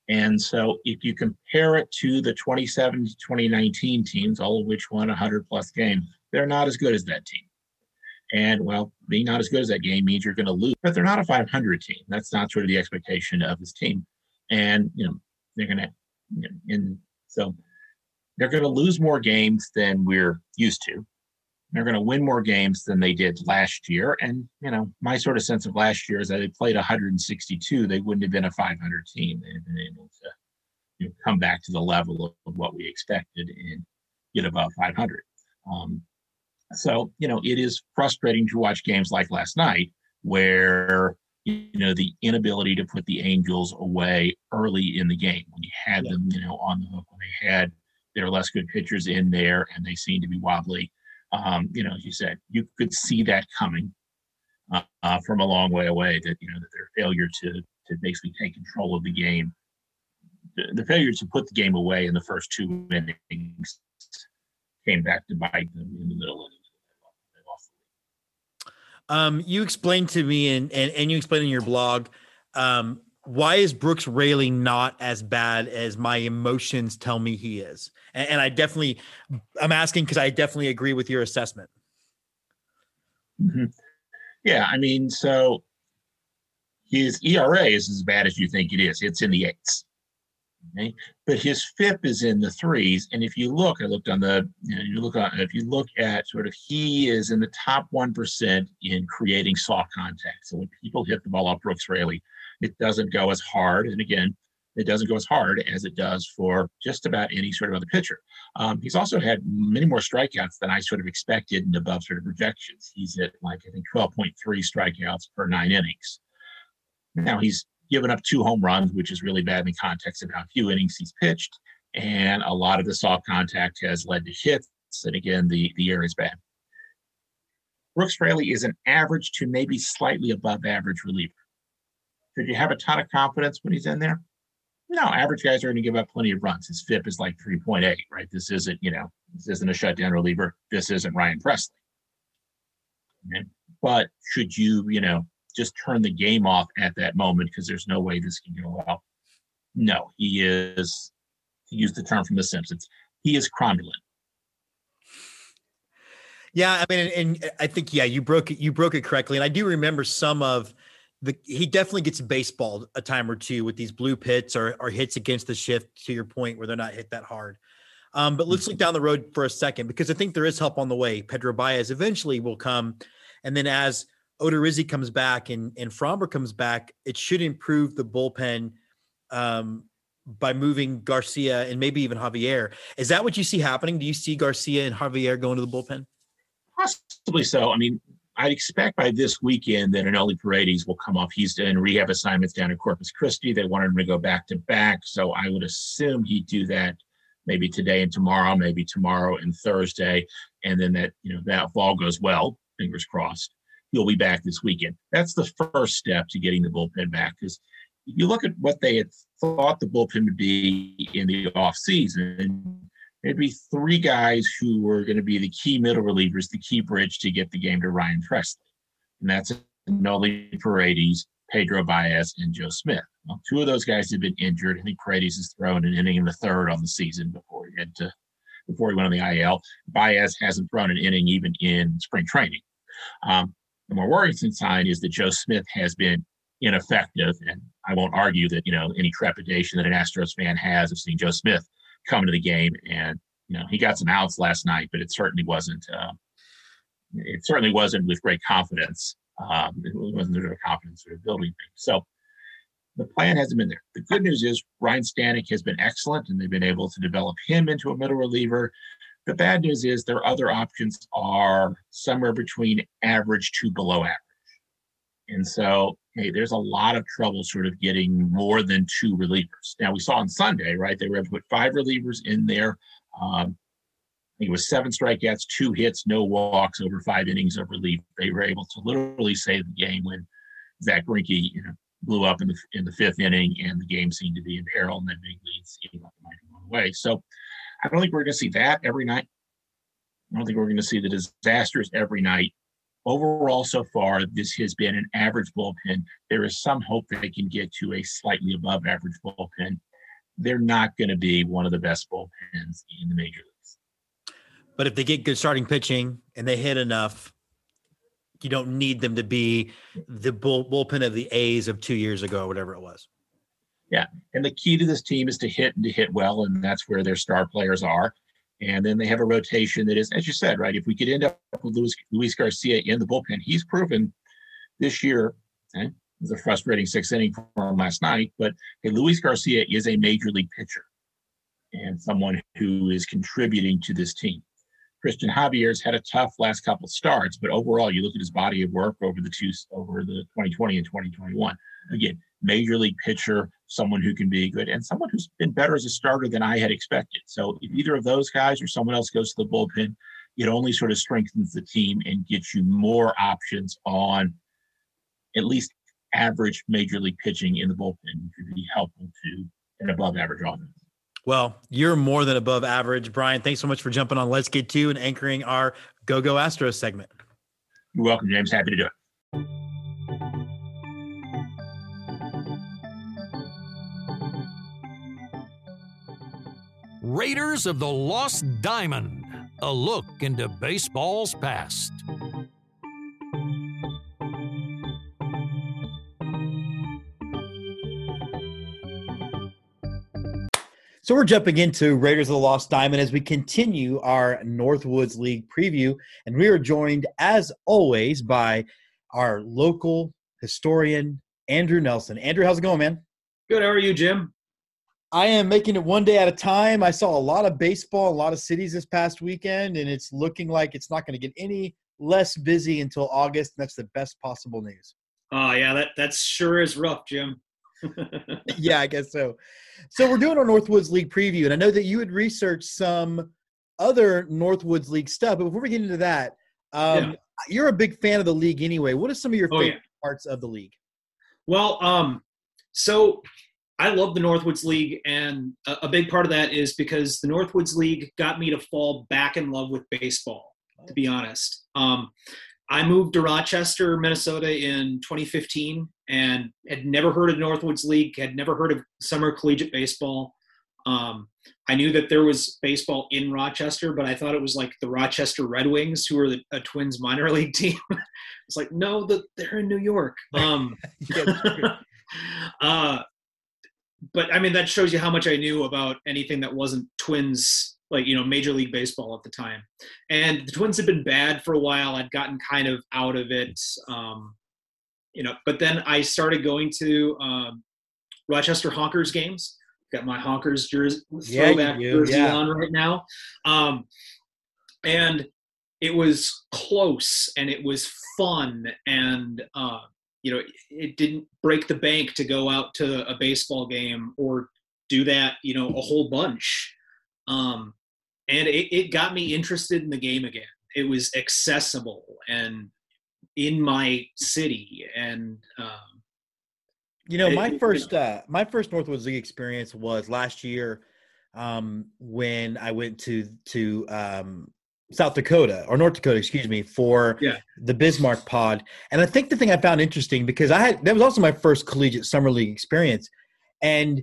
Speaker 26: And so if you compare it to the 27 to 2019 teams, all of which won 100 plus games, they're not as good as that team. And well, being not as good as that game means you're going to lose, but they're not a 500 team. That's not sort of the expectation of this team. And, you know, they're going to, you know, and so they're going to lose more games than we're used to. They're going to win more games than they did last year. And, you know, my sort of sense of last year is that they played 162. They wouldn't have been a 500 team. They'd have been able to you know, come back to the level of, of what we expected and get above 500. Um, so, you know, it is frustrating to watch games like last night where, you know, the inability to put the Angels away early in the game when you had them, you know, on the hook, when they had their less good pitchers in there, and they seemed to be wobbly. Um, you know, as you said, you could see that coming uh, uh, from a long way away. That you know that their failure to to basically take control of the game, the, the failure to put the game away in the first two innings, came back to bite them in the middle innings.
Speaker 5: Um, you explained to me and, and and you explained in your blog um, why is Brooks Raley not as bad as my emotions tell me he is? And, and I definitely, I'm asking because I definitely agree with your assessment.
Speaker 26: Mm-hmm. Yeah, I mean, so his ERA is as bad as you think it is. It's in the eights. Okay? But his FIP is in the threes. And if you look, I looked on the, you, know, you look on, if you look at sort of, he is in the top 1% in creating soft contact. So when people hit the ball off Brooks Raley, it doesn't go as hard. And again, it doesn't go as hard as it does for just about any sort of other pitcher. Um, he's also had many more strikeouts than I sort of expected and above sort of projections. He's at like, I think, 12.3 strikeouts per nine innings. Now he's given up two home runs, which is really bad in the context of how few innings he's pitched. And a lot of the soft contact has led to hits. And again, the, the air is bad. Brooks Raley is an average to maybe slightly above average reliever. Should you have a ton of confidence when he's in there? No, average guys are going to give up plenty of runs. His FIP is like 3.8, right? This isn't, you know, this isn't a shutdown reliever. This isn't Ryan Pressly. Okay? But should you, you know, just turn the game off at that moment because there's no way this can go well? No, he is, to use the term from The Simpsons, he is cromulent.
Speaker 5: Yeah, I mean, and I think yeah, you broke it. You broke it correctly, and I do remember some of the. He definitely gets baseball a time or two with these blue pits or, or hits against the shift. To your point, where they're not hit that hard. Um, but let's look down the road for a second because I think there is help on the way. Pedro Baez eventually will come, and then as Odorizzi comes back and and Framber comes back, it should improve the bullpen um, by moving Garcia and maybe even Javier. Is that what you see happening? Do you see Garcia and Javier going to the bullpen?
Speaker 26: Possibly so. I mean, I'd expect by this weekend that Enoli Paredes will come off. He's in rehab assignments down in Corpus Christi. They wanted him to go back to back. So I would assume he'd do that maybe today and tomorrow, maybe tomorrow and Thursday. And then that, you know, that if all goes well, fingers crossed, he'll be back this weekend. That's the first step to getting the bullpen back. Because you look at what they had thought the bullpen would be in the offseason, there'd be three guys who were going to be the key middle relievers, the key bridge to get the game to Ryan Pressly. And that's Noli Paredes, Pedro Baez, and Joe Smith. Well, two of those guys have been injured. I think Paredes has thrown an inning in the third on the season before he had to before he went on the IL. Baez hasn't thrown an inning even in spring training. Um, the more worrisome sign is that Joe Smith has been ineffective, and I won't argue that you know any trepidation that an Astros fan has of seeing Joe Smith come to the game. And you know, he got some outs last night, but it certainly wasn't. Uh, it certainly wasn't with great confidence. Um, it wasn't of confidence sort of building thing. So the plan hasn't been there. The good news is Ryan Stanek has been excellent, and they've been able to develop him into a middle reliever. The bad news is their other options are somewhere between average to below average. And so, hey, there's a lot of trouble sort of getting more than two relievers. Now, we saw on Sunday, right? They were able to put five relievers in there. Um, it was seven strikeouts, two hits, no walks over five innings of relief. They were able to literally save the game when Zach Greinke, you know, blew up in the in the fifth inning, and the game seemed to be in peril, and then big like it might have gone away. So, I don't think we're going to see that every night. I don't think we're going to see the disasters every night. Overall so far this has been an average bullpen. There is some hope that they can get to a slightly above average bullpen. They're not going to be one of the best bullpens in the major leagues.
Speaker 5: But if they get good starting pitching and they hit enough you don't need them to be the bull, bullpen of the a's of two years ago whatever it was
Speaker 26: yeah and the key to this team is to hit and to hit well and that's where their star players are and then they have a rotation that is, as you said, right? If we could end up with Luis, Luis Garcia in the bullpen, he's proven this year, okay, it was a frustrating sixth inning for him last night, but hey, Luis Garcia is a major league pitcher and someone who is contributing to this team. Christian Javier's had a tough last couple starts, but overall, you look at his body of work over the two over the 2020 and 2021. Again, major league pitcher, someone who can be good and someone who's been better as a starter than I had expected. So if either of those guys or someone else goes to the bullpen, it only sort of strengthens the team and gets you more options on at least average major league pitching in the bullpen, which would be helpful to an above average offense.
Speaker 5: Well, you're more than above average. Brian, thanks so much for jumping on Let's Get Two and anchoring our Go Go Astros segment.
Speaker 26: You're welcome, James. Happy to do it.
Speaker 2: Raiders of the Lost Diamond, a look into baseball's past.
Speaker 5: So we're jumping into Raiders of the Lost Diamond as we continue our Northwoods League preview. And we are joined, as always, by our local historian, Andrew Nelson. Andrew, how's it going, man?
Speaker 27: Good. How are you, Jim?
Speaker 5: I am making it one day at a time. I saw a lot of baseball, a lot of cities this past weekend, and it's looking like it's not going to get any less busy until August. And that's the best possible news.
Speaker 27: Oh yeah, that that sure is rough, Jim.
Speaker 5: yeah, I guess so. So we're doing our Northwoods League preview, and I know that you had researched some other Northwoods League stuff. But before we get into that, um, yeah. you're a big fan of the league anyway. What are some of your favorite oh, yeah. parts of the league?
Speaker 27: Well, um, so I love the Northwoods League, and a, big part of that is because the Northwoods League got me to fall back in love with baseball. To be honest, um, I moved to Rochester, Minnesota in 2015 and had never heard of Northwoods League, had never heard of summer collegiate baseball. Um, I knew that there was baseball in Rochester, but I thought it was like the Rochester Red Wings, who were the, a Twins minor league team. it's like, no, the, they're in New York. Um, uh, but I mean, that shows you how much I knew about anything that wasn't Twins like you know major league baseball at the time. And the twins had been bad for a while. I'd gotten kind of out of it um, you know but then i started going to um, rochester honkers games. Got my honkers jersey throwback yeah, jersey yeah. on right now. Um, and it was close and it was fun and uh, you know it didn't break the bank to go out to a baseball game or do that you know a whole bunch um, and it, it got me interested in the game again. It was accessible and in my city, and um,
Speaker 5: you know, my it, first uh, my first Northwoods League experience was last year um, when I went to to um, South Dakota or North Dakota, excuse me, for
Speaker 27: yeah.
Speaker 5: the Bismarck Pod. And I think the thing I found interesting because I had that was also my first collegiate summer league experience, and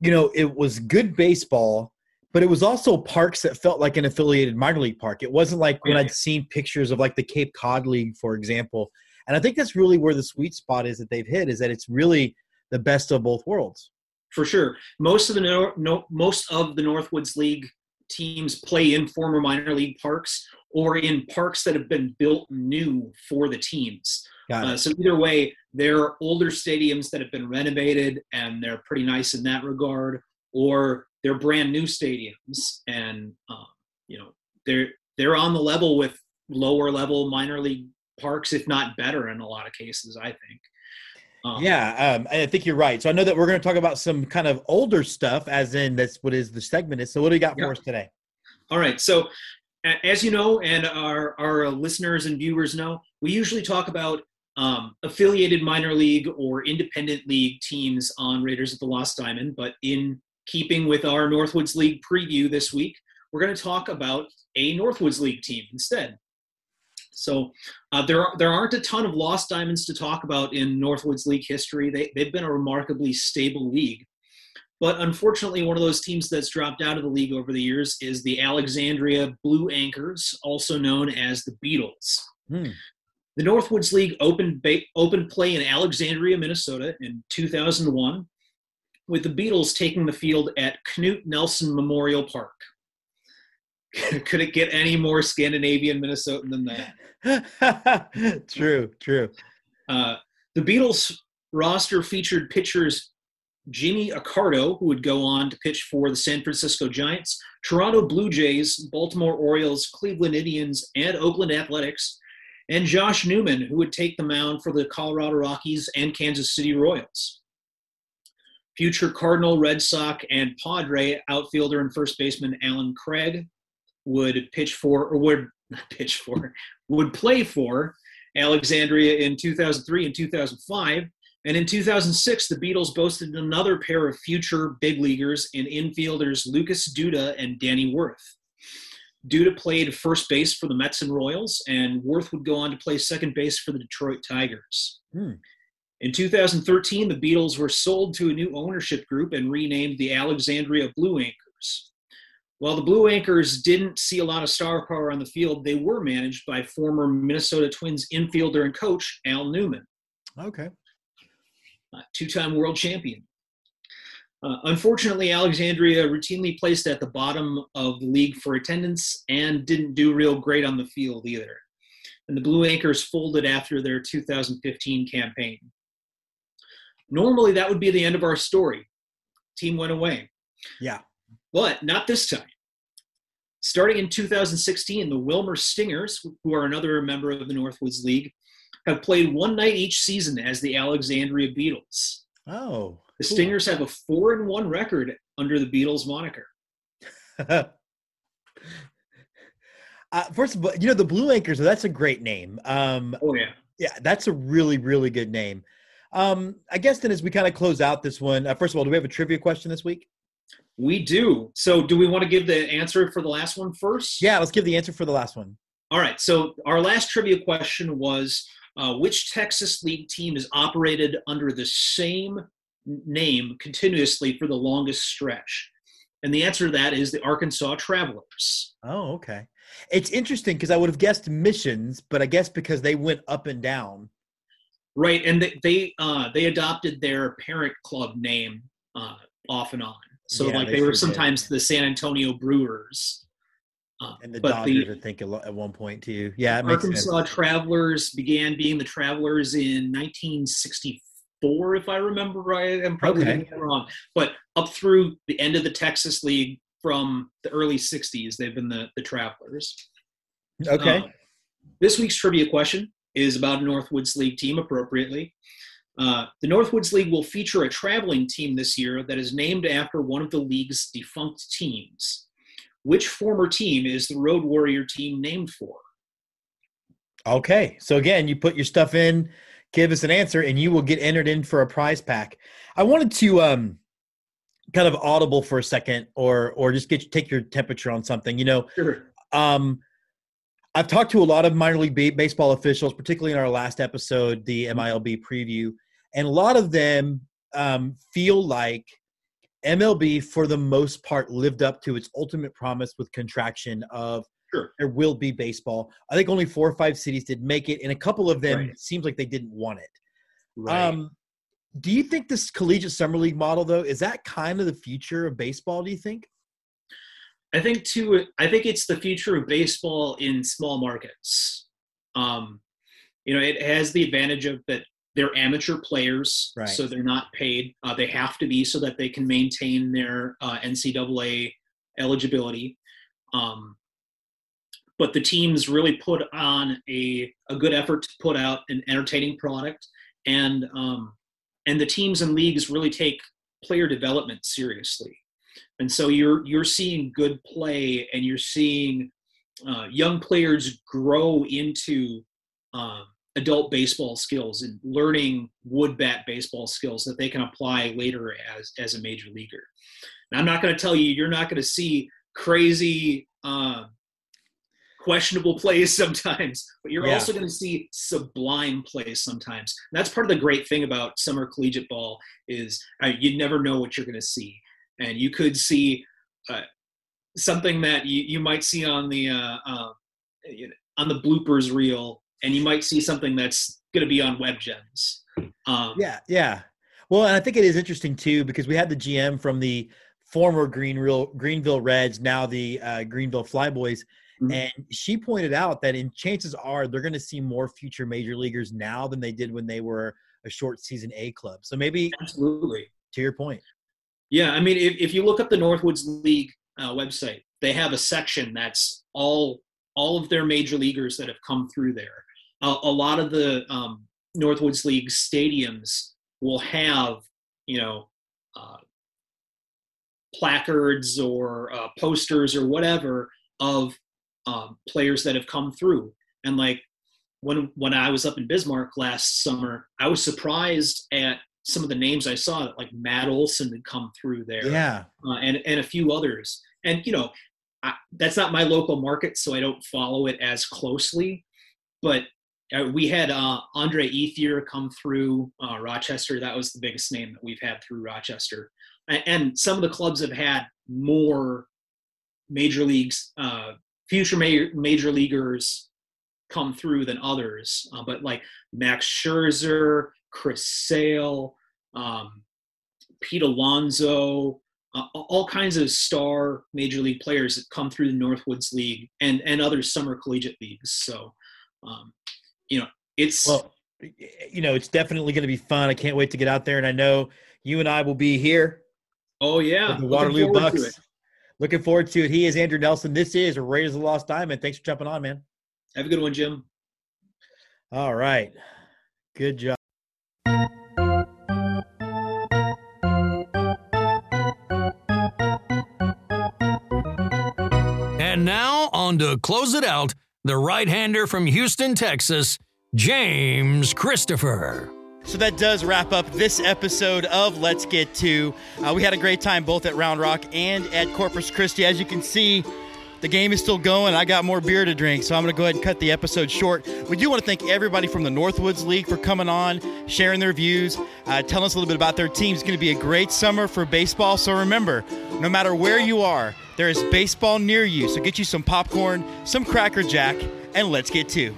Speaker 5: you know, it was good baseball but it was also parks that felt like an affiliated minor league park. It wasn't like when I'd seen pictures of like the Cape Cod League, for example. And I think that's really where the sweet spot is that they've hit is that it's really the best of both worlds.
Speaker 27: For sure, most of the no, no, most of the Northwoods League teams play in former minor league parks or in parks that have been built new for the teams. Uh, so either way, they're older stadiums that have been renovated and they're pretty nice in that regard, or they're brand new stadiums, and um, you know they're they're on the level with lower level minor league parks, if not better in a lot of cases. I think.
Speaker 5: Um, yeah, um, I think you're right. So I know that we're going to talk about some kind of older stuff, as in that's what is the segment is. So what do you got for us today?
Speaker 27: All right. So as you know, and our our listeners and viewers know, we usually talk about um, affiliated minor league or independent league teams on Raiders of the Lost Diamond, but in keeping with our Northwoods League preview this week, we're going to talk about a Northwoods League team instead. So uh, there, are, there aren't a ton of lost diamonds to talk about in Northwoods League history. They, they've been a remarkably stable league. But unfortunately, one of those teams that's dropped out of the league over the years is the Alexandria Blue Anchors, also known as the Beetles.
Speaker 5: Hmm.
Speaker 27: The Northwoods League opened, ba- opened play in Alexandria, Minnesota in 2001 with the Beetles taking the field at Knute Nelson Memorial Park. Could it get any more Scandinavian Minnesotan than
Speaker 5: that? true, true.
Speaker 27: Uh, the Beetles roster featured pitchers Jimmy Accardo, who would go on to pitch for the San Francisco Giants, Toronto Blue Jays, Baltimore Orioles, Cleveland Indians, and Oakland Athletics, and Josh Newman, who would take the mound for the Colorado Rockies and Kansas City Royals. future Cardinal, Red Sox, and Padre outfielder and first baseman Allen Craig would pitch for, or would not pitch for, would play for Alexandria in 2003 and 2005. And in 2006, the Beetles boasted another pair of future big leaguers in infielders Lucas Duda and Danny Worth. Duda played first base for the Mets and Royals, and Worth would go on to play second base for the Detroit Tigers.
Speaker 5: Hmm.
Speaker 27: In 2013, the Beetles were sold to a new ownership group and renamed the Alexandria Blue Anchors. While the Blue Anchors didn't see a lot of star power on the field, they were managed by former Minnesota Twins infielder and coach Al Newman.
Speaker 5: Okay.
Speaker 27: Uh, two-time world champion. Uh, unfortunately, Alexandria routinely placed at the bottom of the league for attendance and didn't do real great on the field either. And the Blue Anchors folded after their 2015 campaign. Normally, that would be the end of our story. Team went away.
Speaker 5: Yeah.
Speaker 27: But not this time. Starting in 2016, the Willmar Stingers, who are another member of the Northwoods League, have played one night each season as the Alexandria Beetles.
Speaker 5: Oh.
Speaker 27: The
Speaker 5: cool.
Speaker 27: Stingers have a four and one record under the Beetles moniker.
Speaker 5: Uh, first of all, you know the Blue Anchors. That's a great name. Um,
Speaker 27: oh yeah,
Speaker 5: yeah, that's a really really good name. Um, I guess then as we kind of close out this one, uh, first of all, do we have a trivia question this week?
Speaker 27: We do. So, do we want to give the answer for the last one first?
Speaker 5: Yeah, let's give the answer for the last one.
Speaker 27: All right. So, our last trivia question was uh, which Texas League team is operated under the same name continuously for the longest stretch? And the answer to that is the Arkansas Travelers.
Speaker 5: Oh, okay. It's interesting because I would have guessed Missions, but I guess because they went up and down.
Speaker 27: Right, and they they, uh, they adopted their parent club name uh, off and on. So
Speaker 5: Yeah,
Speaker 27: like
Speaker 5: they
Speaker 27: they, were
Speaker 5: sure did.
Speaker 27: sometimes the San Antonio Brewers. Uh,
Speaker 5: And the
Speaker 27: but
Speaker 5: Dodgers, I think, at one point too. Yeah, it makes
Speaker 27: Arkansas. Travelers began being the Travelers in 1964, if I remember right. I'm probably
Speaker 5: Okay.
Speaker 27: wrong, but up through the end of the Texas League from the early 60s, they've been the the Travelers.
Speaker 5: Okay.
Speaker 27: Uh, this week's trivia question is about a Northwoods League team, appropriately. Uh, the Northwoods League will feature a traveling team this year that is named after one of the league's defunct teams. Which former team is the Road Warrior team named for?
Speaker 5: Okay. So again, you put your stuff in, give us an answer, and you will get entered in for a prize pack. I wanted to um kind of audible for a second or or just get take your temperature on something. You know,
Speaker 27: Sure.
Speaker 5: um I've talked to a lot of minor league baseball officials, particularly in our last episode, the MILB preview, and a lot of them um, feel like MLB, for the most part, lived up to its ultimate promise with contraction of
Speaker 27: Sure.
Speaker 5: there will be baseball. I think only four or five cities did make it, and a couple of them
Speaker 27: Right.
Speaker 5: seems like they didn't want it.
Speaker 27: Right.
Speaker 5: Um, do you think this collegiate summer league model, though, is that kind of the future of baseball? Do you think?
Speaker 27: I think too. I think it's the future of baseball in small markets. Um, you know, it has the advantage of that they're amateur players,
Speaker 5: Right.
Speaker 27: so they're not paid. Uh, they have to be so that they can maintain their uh, NCAA eligibility. Um, but the teams really put on a, a good effort to put out an entertaining product, and um, and the teams and leagues really take player development seriously and so you're you're seeing good play and you're seeing uh, young players grow into um, adult baseball skills and learning wood bat baseball skills that they can apply later as as a major leaguer. Now, I'm not going to tell you you're not going to see crazy uh, questionable plays sometimes, but you're
Speaker 5: Yeah.
Speaker 27: also going to see sublime plays sometimes. And that's part of the great thing about summer collegiate ball is uh, you never know what you're going to see, and you could see uh, something that you, you might see on the uh, uh, on the bloopers reel, and you might see something that's going to be on Web Gems. Um,
Speaker 5: Yeah, yeah. Well, and I think it is interesting too because we had the GM from the former Greeneville Greeneville Reds, now the uh, Greeneville Flyboys,
Speaker 27: Mhm.
Speaker 5: and she pointed out that in chances are they're going to see more future major leaguers now than they did when they were a short season A club. So maybe
Speaker 27: absolutely.
Speaker 5: to your point.
Speaker 27: Yeah, I mean, if, if you look up the Northwoods League uh, website, they have a section that's all all of their major leaguers that have come through there. Uh, a lot of the um, Northwoods League stadiums will have, you know, uh, placards or uh, posters or whatever of um, players that have come through. And like when when I was up in Bismarck last summer, I was surprised at some of the names I saw that like Matt Olson had come through there,
Speaker 28: Yeah.
Speaker 27: uh, and and a few others. And you know, I, that's not my local market, so I don't follow it as closely. But uh, we had uh, Andre Ethier come through uh, Rochester. That was the biggest name that we've had through Rochester. And, and some of the clubs have had more major leagues, uh, future major, major leaguers come through than others. Uh, but like Max Scherzer, Chris Sale, um, Pete Alonso, uh, all kinds of star major league players that come through the Northwoods League and and other summer collegiate leagues. So, um, you know, it's
Speaker 28: well, you know, it's definitely going to be fun. I can't wait to get out there, and I know you and I will be here.
Speaker 27: Oh yeah,
Speaker 28: the
Speaker 27: Looking
Speaker 28: Waterloo
Speaker 27: forward to
Speaker 28: Bucks.
Speaker 27: it.
Speaker 28: Looking forward to it. He is Andrew Nelson. This is Raiders of the Lost Diamond. Thanks for jumping on, man.
Speaker 27: Have a good one, Jim.
Speaker 28: All right, good job.
Speaker 2: To close it out, the right hander from Houston, Texas, James Christopher.
Speaker 5: So that does wrap up this episode of Let's Get Two. Uh, we had a great time both at Round Rock and at Corpus Christi. As you can see, the game is still going. I got more beer to drink, so I'm going to go ahead and cut the episode short. We do want to thank everybody from the Northwoods League for coming on, sharing their views, uh, telling us a little bit about their team. It's going to be a great summer for baseball. So remember, no matter where you are, there is baseball near you. So get you some popcorn, some Cracker Jack, and let's get two.